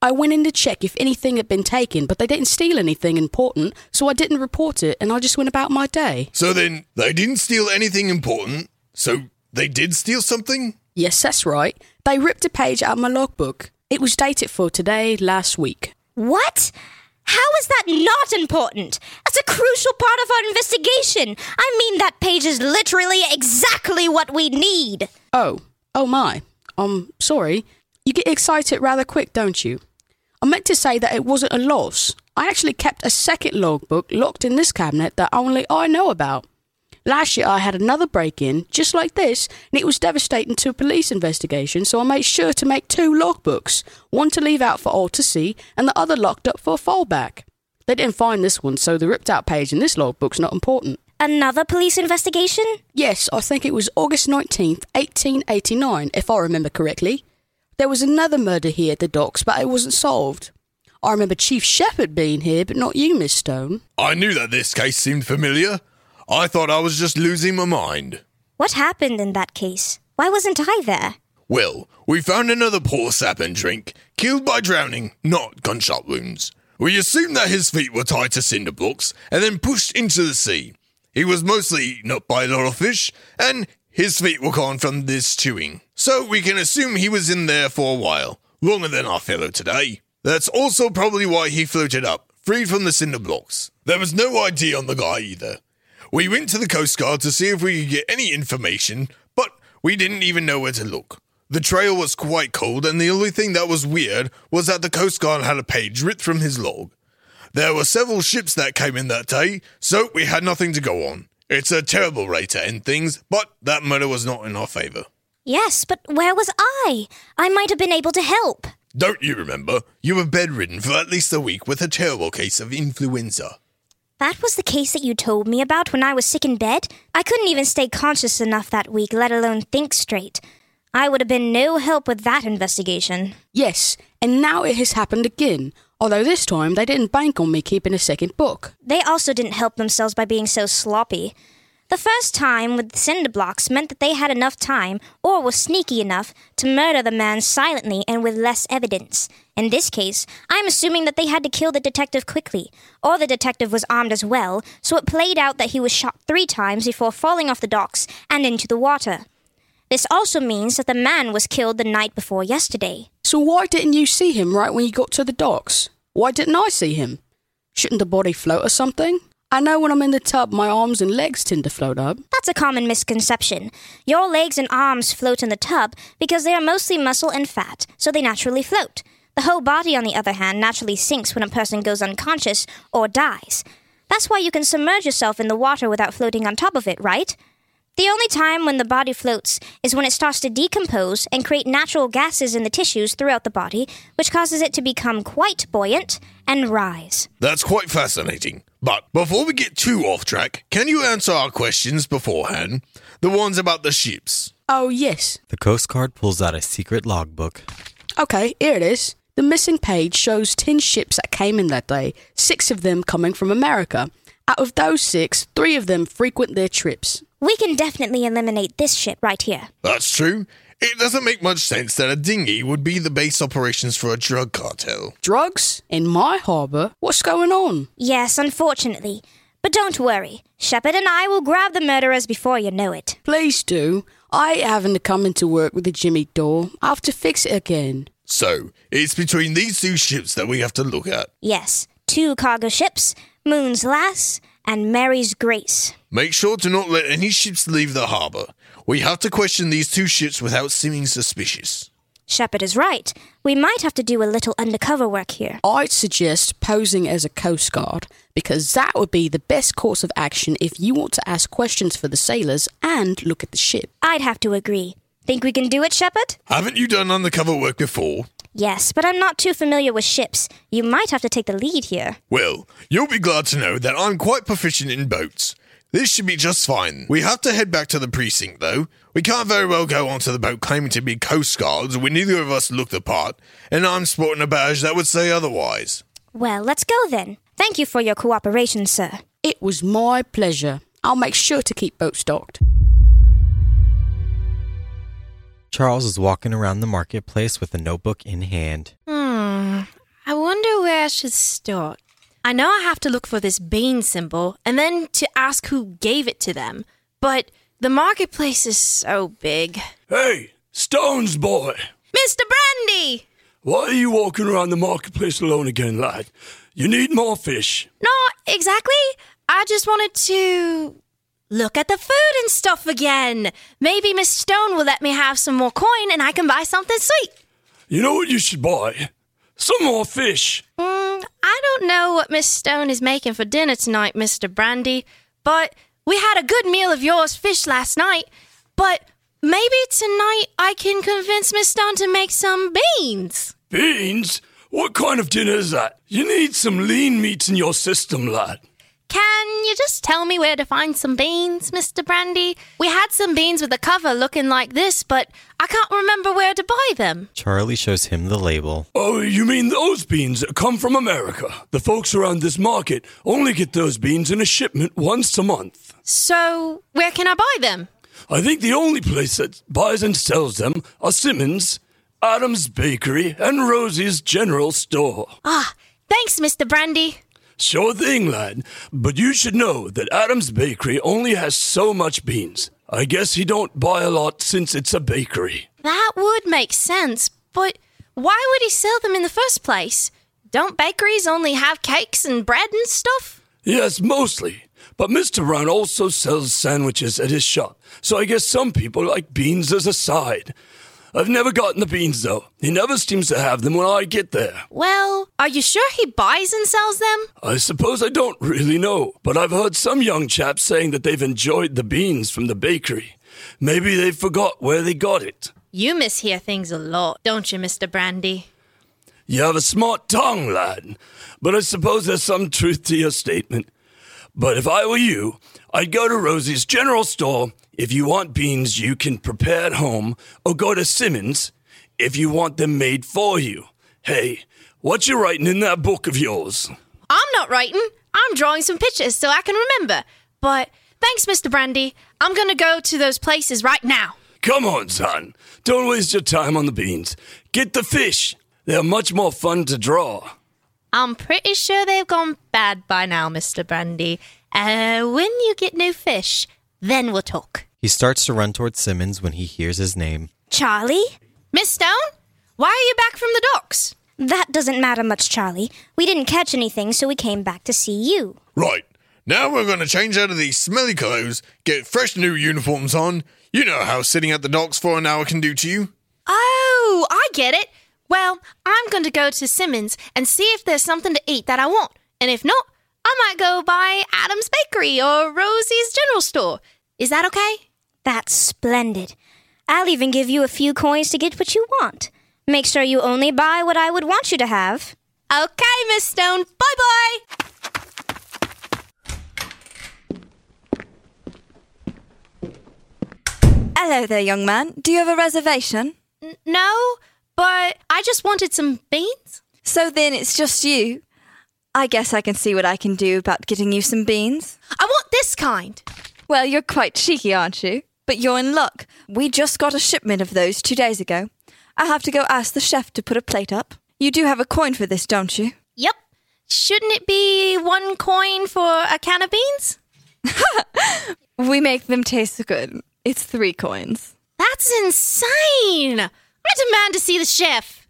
I went in to check if anything had been taken, but they didn't steal anything important, so I didn't report it and I just went about my day. So then, they didn't steal anything important, so they did steal something? Yes, that's right. They ripped a page out of my logbook. It was dated for today, last week. What? How is that not important? That's a crucial part of our investigation. I mean, that page is literally exactly what we need. Oh, oh my. I'm sorry. You get excited rather quick, don't you? I meant to say that it wasn't a loss. I actually kept a second logbook locked in this cabinet that only I know about. Last year I had another break in, just like this, and it was devastating to a police investigation, so I made sure to make two logbooks one to leave out for all to see, and the other locked up for a fallback. They didn't find this one, so the ripped out page in this logbook's not important. Another police investigation? Yes, I think it was August 19th, 1889, if I remember correctly. There was another murder here at the docks, but it wasn't solved. I remember Chief Shepard being here, but not you, Miss Stone. I knew that this case seemed familiar. I thought I was just losing my mind. What happened in that case? Why wasn't I there? Well, we found another poor sap and drink, killed by drowning, not gunshot wounds. We assumed that his feet were tied to cinder blocks and then pushed into the sea. He was mostly eaten up by a lot of fish, and his feet were gone from this chewing. So we can assume he was in there for a while, longer than our fellow today. That's also probably why he floated up, freed from the cinder blocks. There was no ID on the guy either. We went to the Coast Guard to see if we could get any information, but we didn't even know where to look. The trail was quite cold, and the only thing that was weird was that the Coast Guard had a page ripped from his log. There were several ships that came in that day, so we had nothing to go on. It's a terrible way to end things, but that murder was not in our favor. Yes, but where was I? I might have been able to help. Don't you remember? You were bedridden for at least a week with a terrible case of influenza. That was the case that you told me about when I was sick in bed? I couldn't even stay conscious enough that week, let alone think straight. I would have been no help with that investigation. Yes, and now it has happened again. Although this time they didn't bank on me keeping a second book. They also didn't help themselves by being so sloppy. The first time with the cinder blocks meant that they had enough time, or were sneaky enough, to murder the man silently and with less evidence. In this case, I'm assuming that they had to kill the detective quickly, or the detective was armed as well, so it played out that he was shot three times before falling off the docks and into the water. This also means that the man was killed the night before yesterday. So why didn't you see him right when you got to the docks? Why didn't I see him? Shouldn't the body float or something? I know when I'm in the tub, my arms and legs tend to float up. That's a common misconception. Your legs and arms float in the tub because they are mostly muscle and fat, so they naturally float. The whole body, on the other hand, naturally sinks when a person goes unconscious or dies. That's why you can submerge yourself in the water without floating on top of it, right? The only time when the body floats is when it starts to decompose and create natural gases in the tissues throughout the body, which causes it to become quite buoyant and rise. That's quite fascinating. But before we get too off track, can you answer our questions beforehand? The ones about the ships. Oh, yes. The Coast Guard pulls out a secret logbook. Okay, here it is. The missing page shows 10 ships that came in that day, six of them coming from America. Out of those six, three of them frequent their trips. We can definitely eliminate this ship right here. That's true. It doesn't make much sense that a dinghy would be the base operations for a drug cartel. Drugs? In my harbour? What's going on? Yes, unfortunately. But don't worry. Shepard and I will grab the murderers before you know it. Please do. I ain't having to come into work with a Jimmy door. I have to fix it again. So, it's between these two ships that we have to look at. Yes, two cargo ships, Moon's Lass and Mary's Grace. Make sure to not let any ships leave the harbour. We have to question these two ships without seeming suspicious. Shepard is right. We might have to do a little undercover work here. I'd suggest posing as a Coast Guard, because that would be the best course of action if you want to ask questions for the sailors and look at the ship. I'd have to agree. Think we can do it, Shepard? Haven't you done undercover work before? Yes, but I'm not too familiar with ships. You might have to take the lead here. Well, you'll be glad to know that I'm quite proficient in boats. This should be just fine. We have to head back to the precinct, though. We can't very well go onto the boat claiming to be Coast Guards when neither of us look the part, and I'm sporting a badge that would say otherwise. Well, let's go then. Thank you for your cooperation, sir. It was my pleasure. I'll make sure to keep boats docked. Charles is walking around the marketplace with a notebook in hand. Hmm. I wonder where I should start. I know I have to look for this bean symbol and then to ask who gave it to them. But the marketplace is so big. Hey, Stones boy! Mr. Brandy! Why are you walking around the marketplace alone again, lad? You need more fish. Not exactly. I just wanted to look at the food and stuff again. Maybe Miss Stone will let me have some more coin and I can buy something sweet. You know what you should buy? Some more fish. Mm, I don't know what Miss Stone is making for dinner tonight, Mr. Brandy, but we had a good meal of yours fish last night. But maybe tonight I can convince Miss Stone to make some beans. Beans? What kind of dinner is that? You need some lean meats in your system, lad. Can you just tell me where to find some beans, Mr. Brandy? We had some beans with a cover looking like this, but I can't remember where to buy them. Charlie shows him the label. Oh, you mean those beans that come from America? The folks around this market only get those beans in a shipment once a month. So, where can I buy them? I think the only place that buys and sells them are Simmons, Adams Bakery, and Rosie's General Store. Ah, thanks, Mr. Brandy. Sure thing, lad. But you should know that Adams Bakery only has so much beans. I guess he don't buy a lot since it's a bakery. That would make sense, but why would he sell them in the first place? Don't bakeries only have cakes and bread and stuff? Yes, mostly. But Mr. Brown also sells sandwiches at his shop, so I guess some people like beans as a side. I've never gotten the beans, though. He never seems to have them when I get there. Well, are you sure he buys and sells them? I suppose I don't really know, but I've heard some young chaps saying that they've enjoyed the beans from the bakery. Maybe they forgot where they got it. You mishear things a lot, don't you, Mr. Brandy? You have a smart tongue, lad, but I suppose there's some truth to your statement. But if I were you, I'd go to Rosie's general store if you want beans you can prepare at home, or go to Simmons if you want them made for you. Hey, what you writing in that book of yours? I'm not writing. I'm drawing some pictures so I can remember. But thanks, Mr. Brandy. I'm gonna go to those places right now. Come on, son. Don't waste your time on the beans. Get the fish. They're much more fun to draw. I'm pretty sure they've gone bad by now, Mr. Brandy. Uh, when you get new fish, then we'll talk. He starts to run towards Simmons when he hears his name. Charlie? Miss Stone? Why are you back from the docks? That doesn't matter much, Charlie. We didn't catch anything, so we came back to see you. Right. Now we're going to change out of these smelly clothes, get fresh new uniforms on. You know how sitting at the docks for an hour can do to you. Oh, I get it. Well, I'm going to go to Simmons and see if there's something to eat that I want. And if not, I might go by Adam's Bakery or Rosie's General Store. Is that okay? That's splendid. I'll even give you a few coins to get what you want. Make sure you only buy what I would want you to have. Okay, Miss Stone. Bye bye. Hello there, young man. Do you have a reservation? N- no, but I just wanted some beans. So then it's just you. I guess I can see what I can do about getting you some beans. I want this kind. Well, you're quite cheeky, aren't you? But you're in luck. We just got a shipment of those two days ago. I'll have to go ask the chef to put a plate up. You do have a coin for this, don't you? Yep. Shouldn't it be one coin for a can of beans? We make them taste good. It's three coins. That's insane. I demand to see the chef.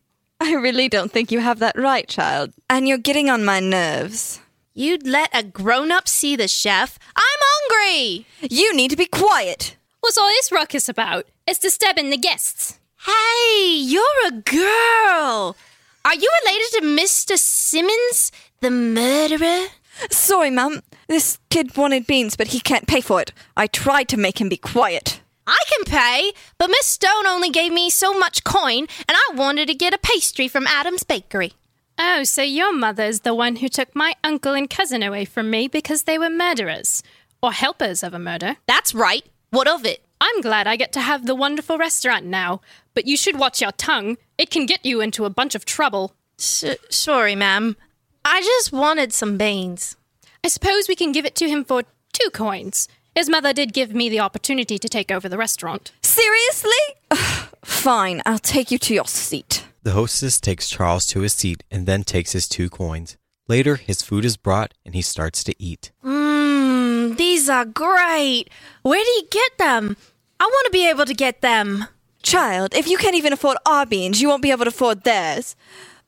I really don't think you have that right, child. And you're getting on my nerves. You'd let a grown up see the chef? I'm hungry. You need to be quiet. What's all this ruckus about? It's disturbing the guests. Hey, you're a girl. Are you related to Mr. Simmons, the murderer? Sorry, Mum. This kid wanted beans, but he can't pay for it. I tried to make him be quiet. I can pay, but Miss Stone only gave me so much coin, and I wanted to get a pastry from Adam's Bakery. Oh, so your mother's the one who took my uncle and cousin away from me because they were murderers. Or helpers of a murder. That's right. What of it? I'm glad I get to have the wonderful restaurant now, but you should watch your tongue. It can get you into a bunch of trouble. S- sorry, ma'am. I just wanted some beans. I suppose we can give it to him for two coins. His mother did give me the opportunity to take over the restaurant. Seriously? Ugh, Fine, I'll take you to your seat. The hostess takes Charles to his seat and then takes his two coins. Later, his food is brought and he starts to eat. Mmm, these are great. Where do you get them? I want to be able to get them. Child, if you can't even afford our beans, you won't be able to afford theirs.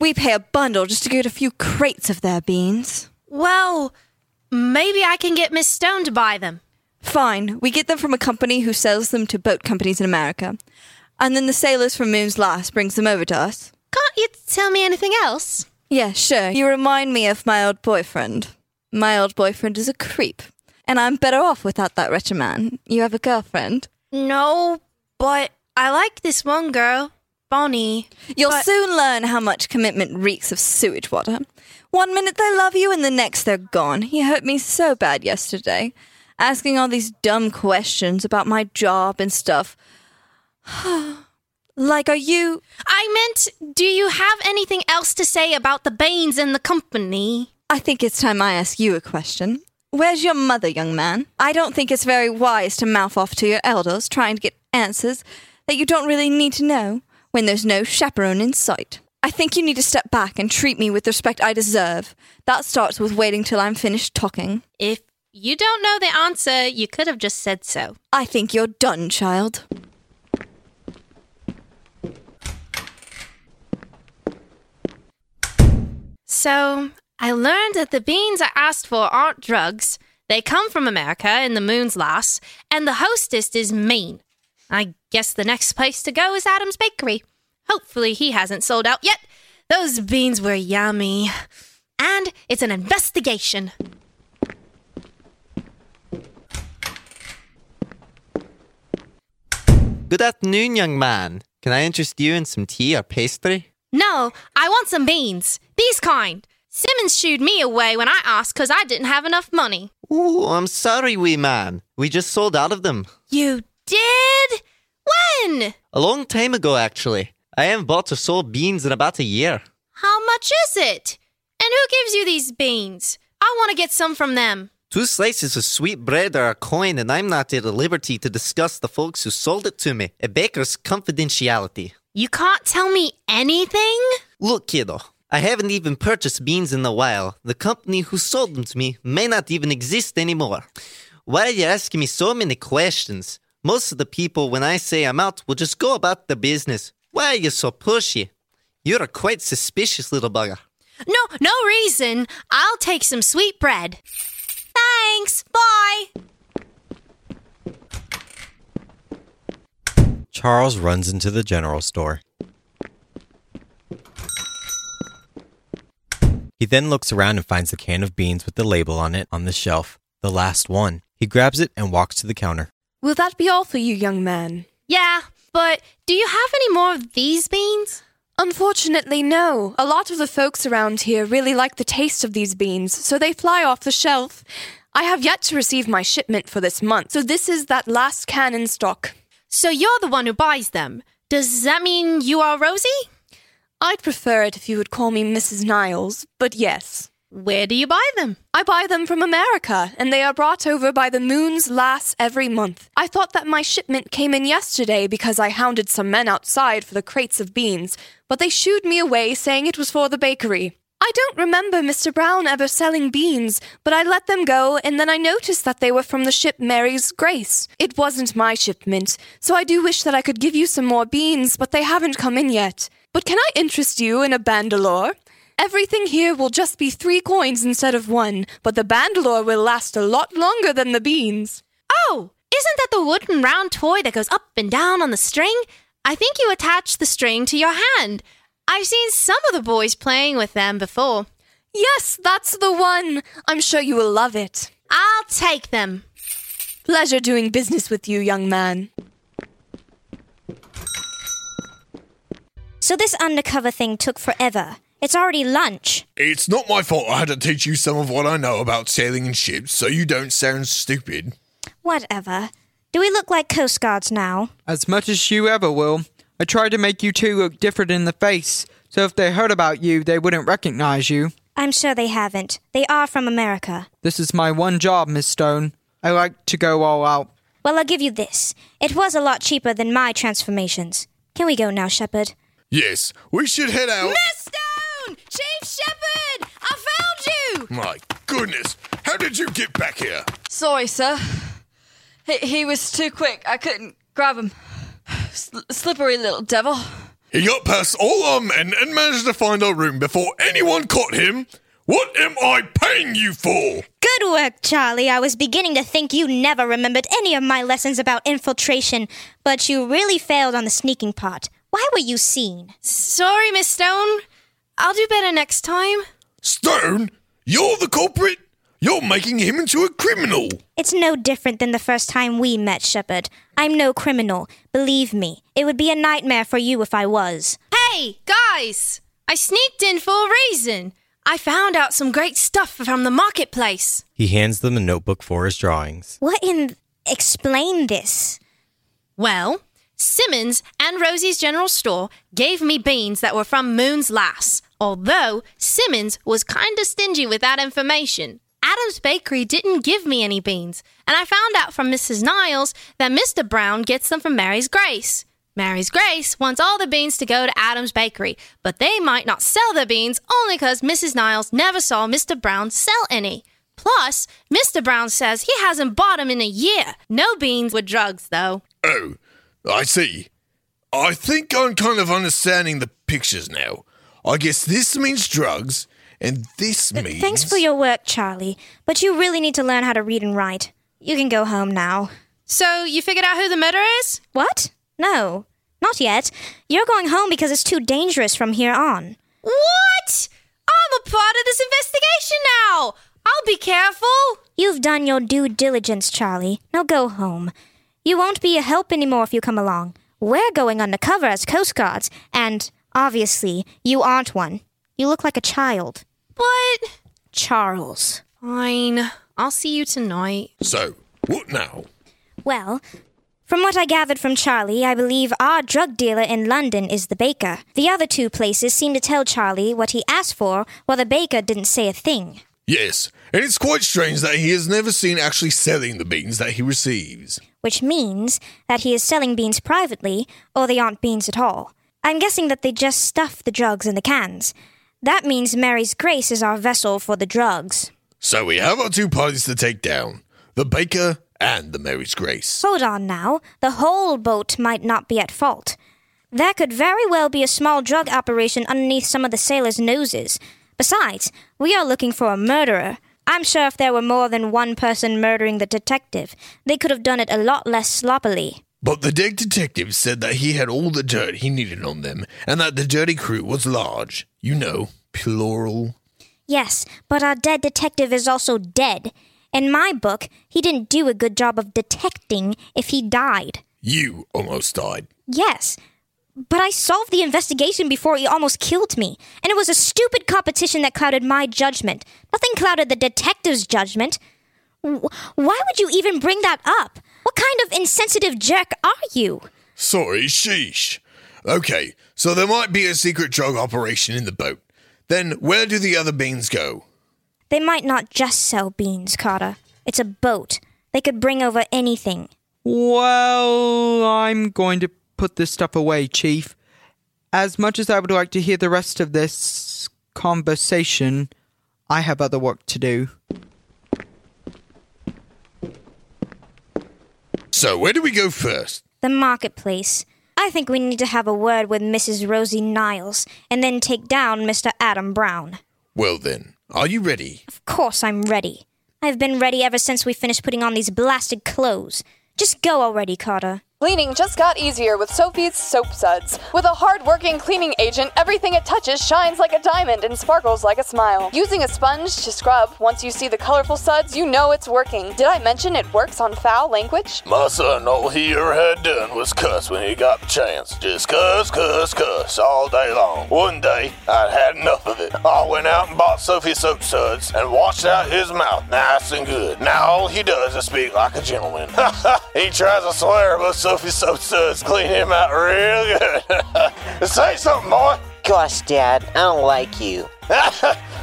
We pay a bundle just to get a few crates of their beans. Well, maybe I can get Miss Stone to buy them. Fine, we get them from a company who sells them to boat companies in America. And then the sailors from Moon's Lass brings them over to us. Can't you tell me anything else? Yeah, sure. You remind me of my old boyfriend. My old boyfriend is a creep. And I'm better off without that wretched man. You have a girlfriend? No, but I like this one girl, Bonnie. You'll But- soon learn how much commitment reeks of sewage water. One minute they love you, and the next they're gone. He hurt me so bad yesterday, asking all these dumb questions about my job and stuff. like, are you. I meant, do you have anything else to say about the Baines and the company? I think it's time I ask you a question. Where's your mother, young man? I don't think it's very wise to mouth off to your elders trying to get answers that you don't really need to know when there's no chaperone in sight. I think you need to step back and treat me with the respect I deserve. That starts with waiting till I'm finished talking. If you don't know the answer, you could have just said so. I think you're done, child. So, I learned that the beans I asked for aren't drugs. They come from America in the Moon's Lass, and the hostess is mean. I guess the next place to go is Adam's Bakery. Hopefully, he hasn't sold out yet. Those beans were yummy. And it's an investigation. Good afternoon, young man. Can I interest you in some tea or pastry? No, I want some beans. These kind. Simmons shooed me away when I asked because I didn't have enough money. Ooh, I'm sorry, wee man. We just sold out of them. You did? When? A long time ago, actually. I haven't bought or sold beans in about a year. How much is it? And who gives you these beans? I want to get some from them. Two slices of sweet bread are a coin, and I'm not at liberty to discuss the folks who sold it to me. A baker's confidentiality. You can't tell me anything? Look, kiddo, I haven't even purchased beans in a while. The company who sold them to me may not even exist anymore. Why are you asking me so many questions? Most of the people, when I say I'm out, will just go about their business. Why are you so pushy? You're a quite suspicious little bugger. No, no reason. I'll take some sweet bread. Thanks. Bye. Charles runs into the general store. He then looks around and finds the can of beans with the label on it on the shelf, the last one. He grabs it and walks to the counter. Will that be all for you, young man? Yeah, but do you have any more of these beans? Unfortunately, no. A lot of the folks around here really like the taste of these beans, so they fly off the shelf. I have yet to receive my shipment for this month, so this is that last can in stock. So you're the one who buys them. Does that mean you are Rosie? I'd prefer it if you would call me Mrs. Niles, but yes. Where do you buy them? I buy them from America, and they are brought over by the Moon's Lass every month. I thought that my shipment came in yesterday because I hounded some men outside for the crates of beans, but they shooed me away saying it was for the bakery. I don't remember Mr. Brown ever selling beans, but I let them go, and then I noticed that they were from the ship Mary's Grace. It wasn't my shipment, so I do wish that I could give you some more beans, but they haven't come in yet. But can I interest you in a bandolore? Everything here will just be three coins instead of one, but the bandolore will last a lot longer than the beans. Oh, isn't that the wooden round toy that goes up and down on the string? I think you attach the string to your hand. I've seen some of the boys playing with them before. Yes, that's the one. I'm sure you will love it. I'll take them. Pleasure doing business with you, young man. So this undercover thing took forever. It's already lunch. It's not my fault I had to teach you some of what I know about sailing in ships so you don't sound stupid. Whatever. Do we look like Coast Guards now? As much as you ever will. I tried to make you two look different in the face, so if they heard about you, they wouldn't recognize you. I'm sure they haven't. They are from America. This is my one job, Miss Stone. I like to go all out. Well, I'll give you this. It was a lot cheaper than my transformations. Can we go now, Shepard? Yes, we should head out. Miss Stone! Chief Shepard! I found you! My goodness, how did you get back here? Sorry, sir. He, he was too quick. I couldn't grab him. S- slippery little devil. He got past all our men and managed to find our room before anyone caught him. What am I paying you for? Good work, Charlie. I was beginning to think you never remembered any of my lessons about infiltration, but you really failed on the sneaking part. Why were you seen? Sorry, Miss Stone. I'll do better next time. Stone, you're the culprit. You're making him into a criminal. It's no different than the first time we met, Shepard. I'm no criminal. Believe me, it would be a nightmare for you if I was. Hey, guys! I sneaked in for a reason. I found out some great stuff from the marketplace. He hands them a notebook for his drawings. What in. Explain this. Well, Simmons and Rosie's General Store gave me beans that were from Moon's Lass, although Simmons was kinda stingy with that information. Adam's Bakery didn't give me any beans, and I found out from Mrs. Niles that Mr. Brown gets them from Mary's Grace. Mary's Grace wants all the beans to go to Adam's Bakery, but they might not sell the beans only because Mrs. Niles never saw Mr. Brown sell any. Plus, Mr. Brown says he hasn't bought 'em in a year. No beans with drugs, though. Oh, I see. I think I'm kind of understanding the pictures now. I guess this means drugs, and this means. Thanks for your work, Charlie, but you really need to learn how to read and write. You can go home now. So, you figured out who the murderer is? What? No, not yet. You're going home because it's too dangerous from here on. What? I'm a part of this investigation now. I'll be careful. You've done your due diligence, Charlie. Now go home. You won't be a help anymore if you come along. We're going undercover as Coast Guards, and obviously, you aren't one. You look like a child. But. Charles. Fine. I'll see you tonight. So, what now? Well, from what I gathered from Charlie, I believe our drug dealer in London is the baker. The other two places seem to tell Charlie what he asked for, while the baker didn't say a thing. Yes, and it's quite strange that he is never seen actually selling the beans that he receives. Which means that he is selling beans privately, or they aren't beans at all. I'm guessing that they just stuff the drugs in the cans. That means Mary's Grace is our vessel for the drugs. So we have our two parties to take down the baker and the Mary's Grace. Hold on now. The whole boat might not be at fault. There could very well be a small drug operation underneath some of the sailors' noses. Besides, we are looking for a murderer. I'm sure if there were more than one person murdering the detective, they could have done it a lot less sloppily. But the dead detective said that he had all the dirt he needed on them, and that the dirty crew was large. You know, plural. Yes, but our dead detective is also dead. In my book, he didn't do a good job of detecting if he died. You almost died. Yes, but I solved the investigation before he almost killed me, and it was a stupid competition that clouded my judgment. Nothing clouded the detective's judgment. Why would you even bring that up? What kind of insensitive jerk are you? Sorry, sheesh. Okay, so there might be a secret drug operation in the boat. Then where do the other beans go? They might not just sell beans, Carter. It's a boat. They could bring over anything. Well, I'm going to put this stuff away, Chief. As much as I would like to hear the rest of this conversation, I have other work to do. So where do we go first? The marketplace. I think we need to have a word with Mrs. Rosie Niles and then take down Mr. Adam Brown. Well then, are you ready? Of course I'm ready. I've been ready ever since we finished putting on these blasted clothes. Just go already, Carter. Cleaning just got easier with Sophie's Soap Suds. With a hard-working cleaning agent, everything it touches shines like a diamond and sparkles like a smile. Using a sponge to scrub, once you see the colorful suds, you know it's working. Did I mention it works on foul language? My son, all he ever had done was cuss when he got the chance. Just cuss, cuss, cuss all day long. One day, I'd had enough of it. I went out and bought Sophie's soap suds and washed out his mouth nice and good. Now all he does is speak like a gentleman. he tries to swear, but Sophie soap suds clean him out real good. Say something, boy. Gosh, Dad, I don't like you.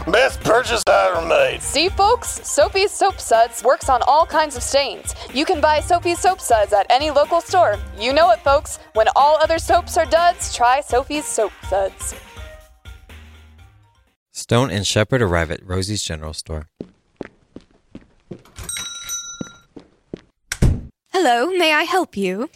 Best purchase I ever made. See, folks, Sophie's Soap Suds works on all kinds of stains. You can buy Sophie's Soap Suds at any local store. You know it, folks. When all other soaps are duds, try Sophie's Soap Suds. Stone and Shepard arrive at Rosie's general store. Hello, may I help you?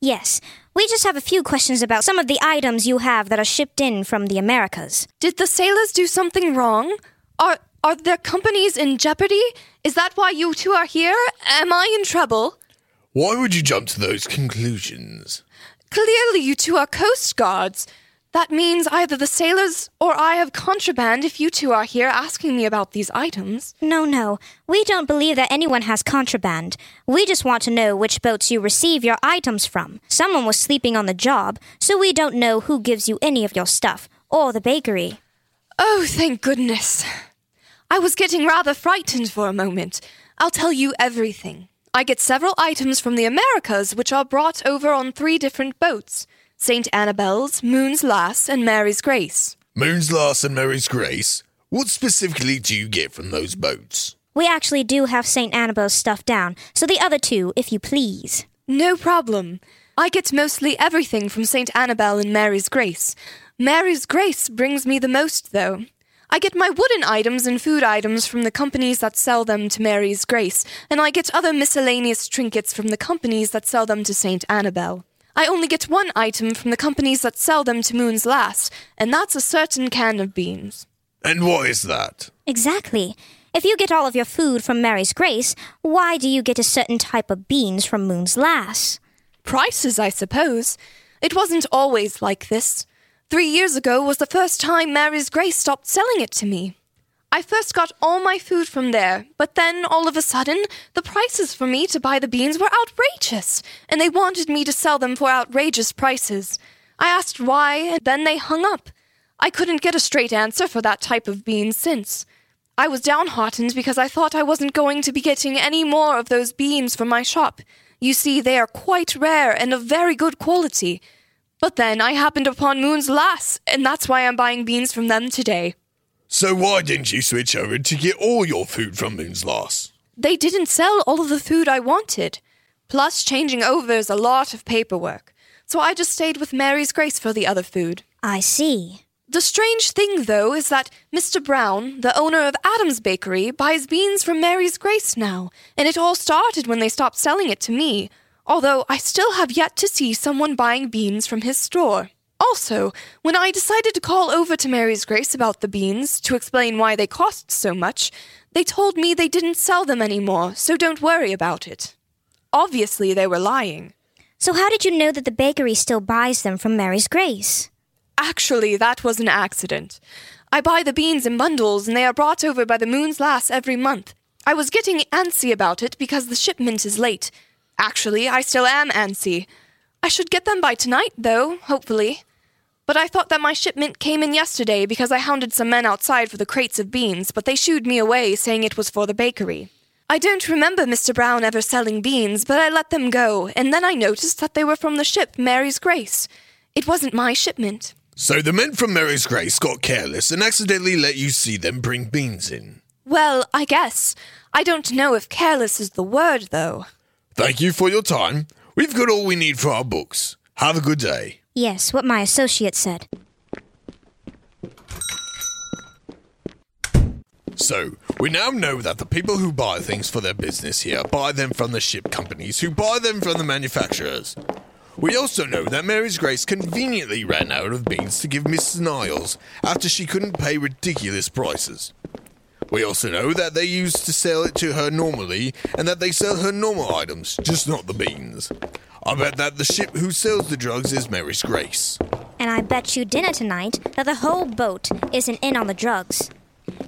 Yes, we just have a few questions about some of the items you have that are shipped in from the Americas. Did the sailors do something wrong? Are are their companies in jeopardy? Is that why you two are here? Am I in trouble? Why would you jump to those conclusions? Clearly, you two are coast guards. That means either the sailors or I have contraband if you two are here asking me about these items. No, no. We don't believe that anyone has contraband. We just want to know which boats you receive your items from. Someone was sleeping on the job, so we don't know who gives you any of your stuff, or the bakery. Oh, thank goodness. I was getting rather frightened for a moment. I'll tell you everything. I get several items from the Americas which are brought over on three different boats. St. Annabel's, Moon's Lass, and Mary's Grace. Moon's Lass and Mary's Grace? What specifically do you get from those boats? We actually do have St. Annabel's stuff down, so the other two, if you please. No problem. I get mostly everything from St. Annabel and Mary's Grace. Mary's Grace brings me the most, though. I get my wooden items and food items from the companies that sell them to Mary's Grace, and I get other miscellaneous trinkets from the companies that sell them to St. Annabel. I only get one item from the companies that sell them to Moon's Lass, and that's a certain can of beans. And what is that? Exactly. If you get all of your food from Mary's Grace, why do you get a certain type of beans from Moon's Lass? Prices, I suppose. It wasn't always like this. Three years ago was the first time Mary's Grace stopped selling it to me. I first got all my food from there, but then all of a sudden, the prices for me to buy the beans were outrageous, and they wanted me to sell them for outrageous prices. I asked why, and then they hung up. I couldn't get a straight answer for that type of beans since. I was downhearted because I thought I wasn't going to be getting any more of those beans from my shop. You see, they are quite rare and of very good quality. But then I happened upon Moon's Lass, and that's why I'm buying beans from them today. So why didn't you switch over to get all your food from Moon's Lass? They didn't sell all of the food I wanted. Plus, changing over is a lot of paperwork. So I just stayed with Mary's Grace for the other food. I see. The strange thing, though, is that Mr. Brown, the owner of Adam's Bakery, buys beans from Mary's Grace now, and it all started when they stopped selling it to me, although I still have yet to see someone buying beans from his store. Also, when I decided to call over to Mary's Grace about the beans to explain why they cost so much, they told me they didn't sell them anymore, so don't worry about it. Obviously, they were lying. So, how did you know that the bakery still buys them from Mary's Grace? Actually, that was an accident. I buy the beans in bundles, and they are brought over by the Moon's Lass every month. I was getting antsy about it because the shipment is late. Actually, I still am antsy. I should get them by tonight, though, hopefully. But I thought that my shipment came in yesterday because I hounded some men outside for the crates of beans, but they shooed me away, saying it was for the bakery. I don't remember Mr. Brown ever selling beans, but I let them go, and then I noticed that they were from the ship Mary's Grace. It wasn't my shipment. So the men from Mary's Grace got careless and accidentally let you see them bring beans in. Well, I guess. I don't know if careless is the word, though. Thank you for your time. We've got all we need for our books. Have a good day. Yes, what my associate said. So, we now know that the people who buy things for their business here buy them from the ship companies who buy them from the manufacturers. We also know that Mary's Grace conveniently ran out of beans to give Mrs. Niles after she couldn't pay ridiculous prices. We also know that they used to sell it to her normally and that they sell her normal items, just not the beans. I bet that the ship who sells the drugs is Mary's Grace. And I bet you dinner tonight that the whole boat isn't in on the drugs.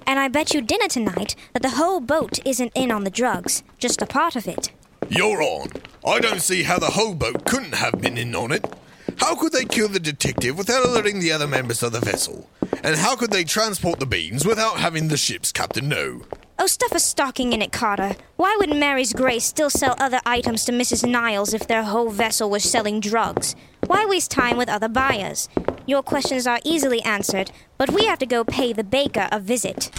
And I bet you dinner tonight that the whole boat isn't in on the drugs, just a part of it. You're on. I don't see how the whole boat couldn't have been in on it. How could they kill the detective without alerting the other members of the vessel? And how could they transport the beans without having the ship's captain know? Oh, stuff a stocking in it, Carter. Why would Mary's Grace still sell other items to Mrs. Niles if their whole vessel was selling drugs? Why waste time with other buyers? Your questions are easily answered, but we have to go pay the baker a visit.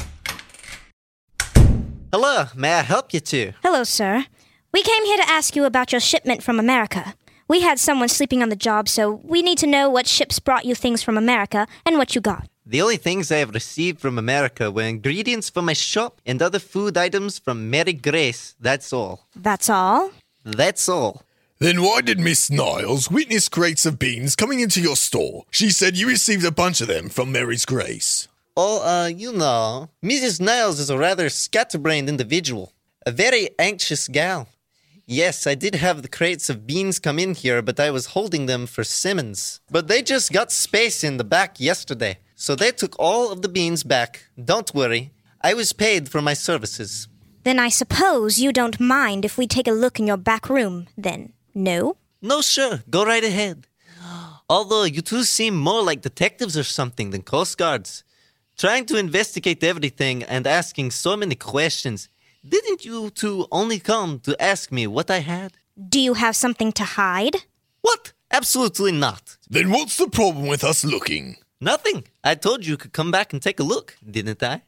Hello, may I help you too? Hello, sir. We came here to ask you about your shipment from America. We had someone sleeping on the job, so we need to know what ships brought you things from America and what you got. The only things I have received from America were ingredients for my shop and other food items from Mary Grace. That's all. That's all? That's all. Then why did Miss Niles witness crates of beans coming into your store? She said you received a bunch of them from Mary's Grace. Oh, uh, you know, Mrs. Niles is a rather scatterbrained individual, a very anxious gal. Yes, I did have the crates of beans come in here, but I was holding them for Simmons. But they just got space in the back yesterday, so they took all of the beans back. Don't worry, I was paid for my services. Then I suppose you don't mind if we take a look in your back room, then, no? No, sure, go right ahead. Although you two seem more like detectives or something than Coast Guards. Trying to investigate everything and asking so many questions. Didn't you two only come to ask me what I had? Do you have something to hide? What? Absolutely not. Then what's the problem with us looking? Nothing. I told you you could come back and take a look, didn't I?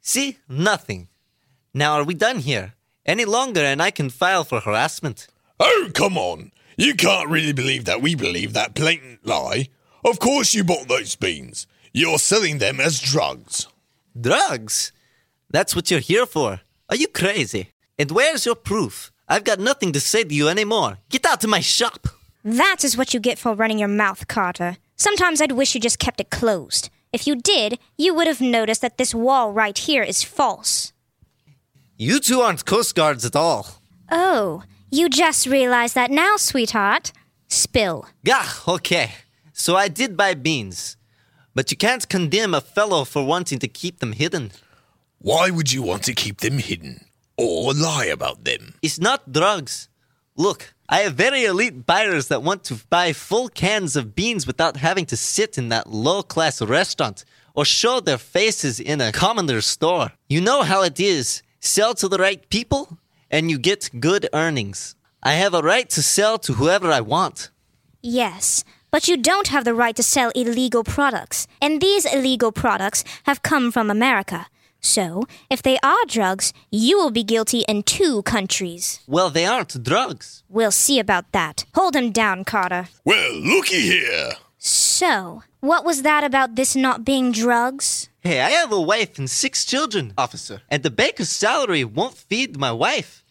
See? Nothing. Now are we done here? Any longer and I can file for harassment. Oh, come on. You can't really believe that we believe that blatant lie. Of course you bought those beans. You're selling them as drugs. Drugs? That's what you're here for. Are you crazy? And where's your proof? I've got nothing to say to you anymore. Get out of my shop. That is what you get for running your mouth, Carter. Sometimes I'd wish you just kept it closed. If you did, you would have noticed that this wall right here is false. You two aren't Coast Guards at all. Oh, you just realized that now, sweetheart. Spill. Gah, okay. So I did buy beans. But you can't condemn a fellow for wanting to keep them hidden. Why would you want to keep them hidden? Or lie about them? It's not drugs. Look, I have very elite buyers that want to buy full cans of beans without having to sit in that low class restaurant or show their faces in a commoner store. You know how it is. Sell to the right people and you get good earnings. I have a right to sell to whoever I want. Yes, but you don't have the right to sell illegal products. And these illegal products have come from America. So, if they are drugs, you will be guilty in two countries. Well, they aren't drugs. We'll see about that. Hold him down, Carter. Well, looky here. So, what was that about this not being drugs? Hey, I have a wife and six children, officer. And the baker's salary won't feed my wife.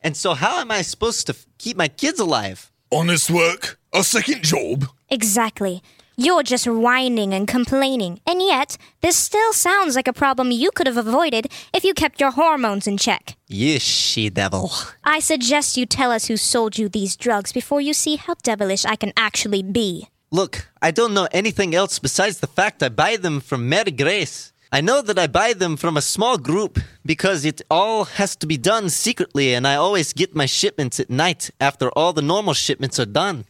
And so, how am I supposed to f- keep my kids alive? Honest work? A second job? Exactly. You're just whining and complaining, and yet, this still sounds like a problem you could have avoided if you kept your hormones in check. You she devil. I suggest you tell us who sold you these drugs before you see how devilish I can actually be. Look, I don't know anything else besides the fact I buy them from Mary Grace. I know that I buy them from a small group because it all has to be done secretly, and I always get my shipments at night after all the normal shipments are done.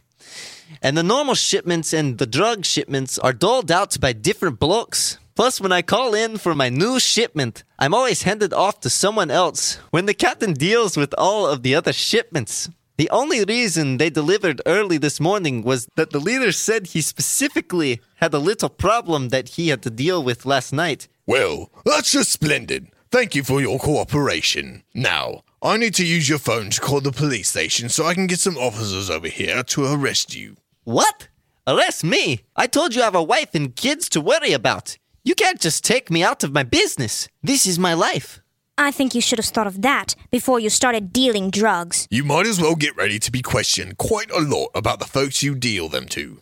And the normal shipments and the drug shipments are doled out by different blocks. Plus, when I call in for my new shipment, I'm always handed off to someone else when the captain deals with all of the other shipments. The only reason they delivered early this morning was that the leader said he specifically had a little problem that he had to deal with last night. Well, that's just splendid. Thank you for your cooperation. Now, I need to use your phone to call the police station so I can get some officers over here to arrest you. What? Arrest me? I told you I have a wife and kids to worry about. You can't just take me out of my business. This is my life. I think you should have thought of that before you started dealing drugs. You might as well get ready to be questioned quite a lot about the folks you deal them to.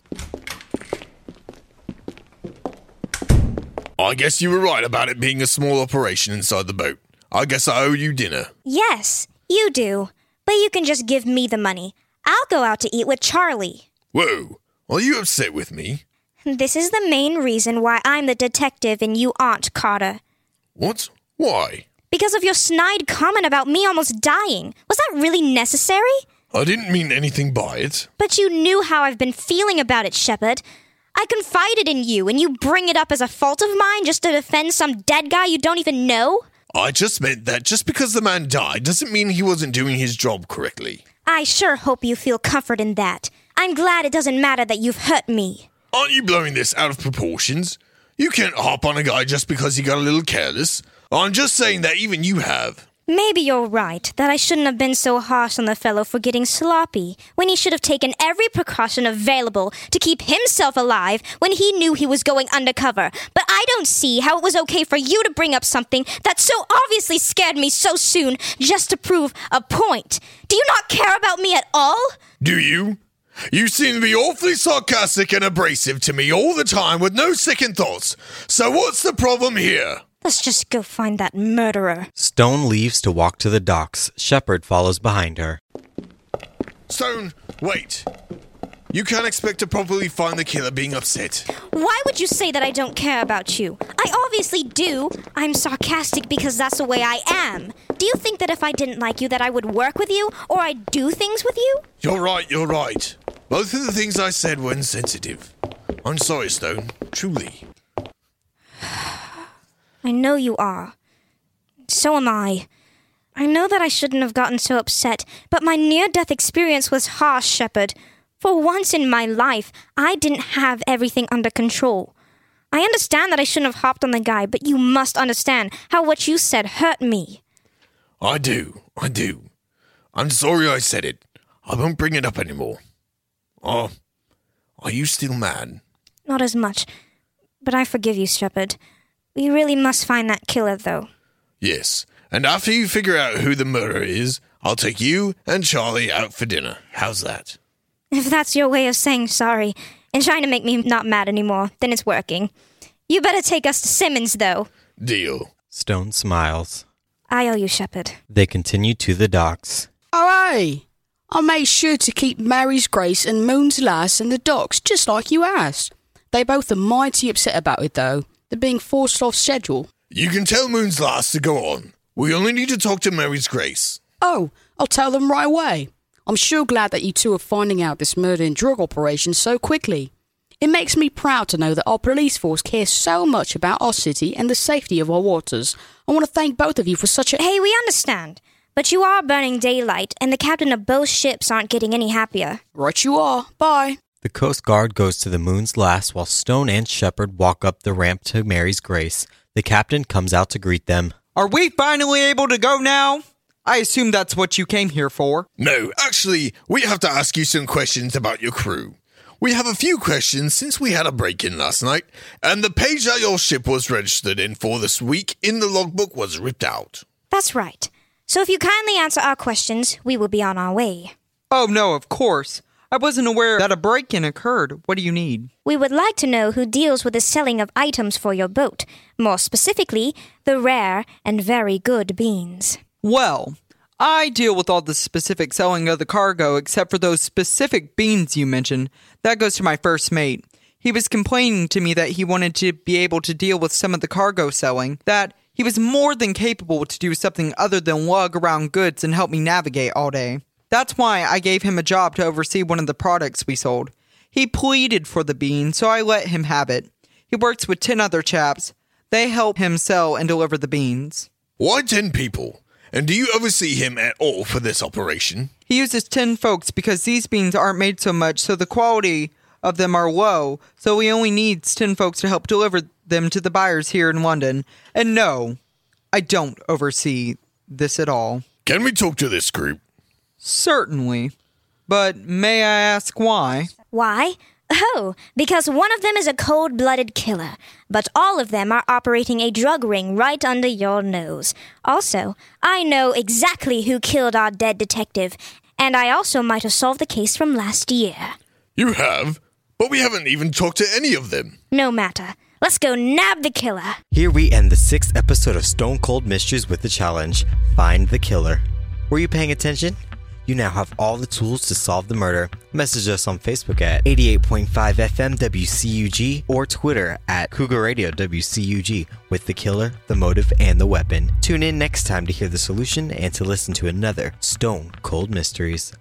I guess you were right about it being a small operation inside the boat. I guess I owe you dinner. Yes, You do, but you can just give me the money. I'll go out to eat with Charlie. Whoa, are you upset with me? This is the main reason why I'm the detective and you aren't, Carter. What? Why? Because of your snide comment about me almost dying. Was that really necessary? I didn't mean anything by it. But you knew how I've been feeling about it, Shepard. I confided in you, and you bring it up as a fault of mine just to defend some dead guy you don't even know? I just meant that just because the man died doesn't mean he wasn't doing his job correctly. I sure hope you feel comfort in that. I'm glad it doesn't matter that you've hurt me. Aren't you blowing this out of proportions? You can't hop on a guy just because he got a little careless. I'm just saying that even you have. Maybe you're right, that I shouldn't have been so harsh on the fellow for getting sloppy, when he should have taken every precaution available to keep himself alive when he knew he was going undercover. But I don't see how it was okay for you to bring up something that so obviously scared me so soon just to prove a point. Do you not care about me at all? Do you? You seem to be awfully sarcastic and abrasive to me all the time with no second thoughts. So what's the problem here? Let's just go find that murderer. Stone leaves to walk to the docks. Shepard follows behind her. Stone, wait. You can't expect to properly find the killer being upset. Why would you say that I don't care about you? I obviously do. I'm sarcastic because that's the way I am. Do you think that if I didn't like you that I would work with you or I'd do things with you? You're right, you're right. Both of the things I said were insensitive. I'm sorry, Stone. Truly. I know you are. So am I. I know that I shouldn't have gotten so upset, but my near death experience was harsh, Shepard. For once in my life, I didn't have everything under control. I understand that I shouldn't have hopped on the guy, but you must understand how what you said hurt me. I do, I do. I'm sorry I said it. I won't bring it up anymore. Oh, are you still mad? Not as much, but I forgive you, Shepard. We really must find that killer, though. Yes, and after you figure out who the murderer is, I'll take you and Charlie out for dinner. How's that? If that's your way of saying sorry and trying to make me not mad anymore, then it's working. You better take us to Simmons, though. Deal. Stone smiles. I owe you, Shepard. They continue to the docks. Oh, hey! I made sure to keep Mary's Grace and Moon's Lass in the docks, just like you asked. They both are mighty upset about it, though. They're being forced off schedule. You can tell Moon's Lass to go on. We only need to talk to Mary's Grace. Oh, I'll tell them right away. I'm sure glad that you two are finding out this murder and drug operation so quickly. It makes me proud to know that our police force cares so much about our city and the safety of our waters. I want to thank both of you for such a. Hey, we understand. But you are burning daylight, and the captain of both ships aren't getting any happier. Right, you are. Bye. The Coast Guard goes to the Moon's Lass while Stone and Shepard walk up the ramp to Mary's Grace. The captain comes out to greet them. Are we finally able to go now? I assume that's what you came here for. No, actually, we have to ask you some questions about your crew. We have a few questions since we had a break in last night, and the page that your ship was registered in for this week in the logbook was ripped out. That's right. So if you kindly answer our questions, we will be on our way. Oh, no, of course. I wasn't aware that a break in occurred. What do you need? We would like to know who deals with the selling of items for your boat, more specifically, the rare and very good beans. Well, I deal with all the specific selling of the cargo except for those specific beans you mentioned. That goes to my first mate. He was complaining to me that he wanted to be able to deal with some of the cargo selling, that he was more than capable to do something other than lug around goods and help me navigate all day. That's why I gave him a job to oversee one of the products we sold. He pleaded for the bean, so I let him have it. He works with 10 other chaps. They help him sell and deliver the beans. Why 10 people? And do you oversee him at all for this operation? He uses 10 folks because these beans aren't made so much, so the quality of them are low, so he only needs 10 folks to help deliver them to the buyers here in London. And no, I don't oversee this at all. Can we talk to this group? Certainly. But may I ask why? Why? Oh, because one of them is a cold blooded killer, but all of them are operating a drug ring right under your nose. Also, I know exactly who killed our dead detective, and I also might have solved the case from last year. You have? But we haven't even talked to any of them. No matter. Let's go nab the killer. Here we end the sixth episode of Stone Cold Mysteries with the challenge Find the Killer. Were you paying attention? You now have all the tools to solve the murder. Message us on Facebook at 88.5 FM WCUG or Twitter at Cougar Radio WCUG with the killer, the motive, and the weapon. Tune in next time to hear the solution and to listen to another Stone Cold Mysteries.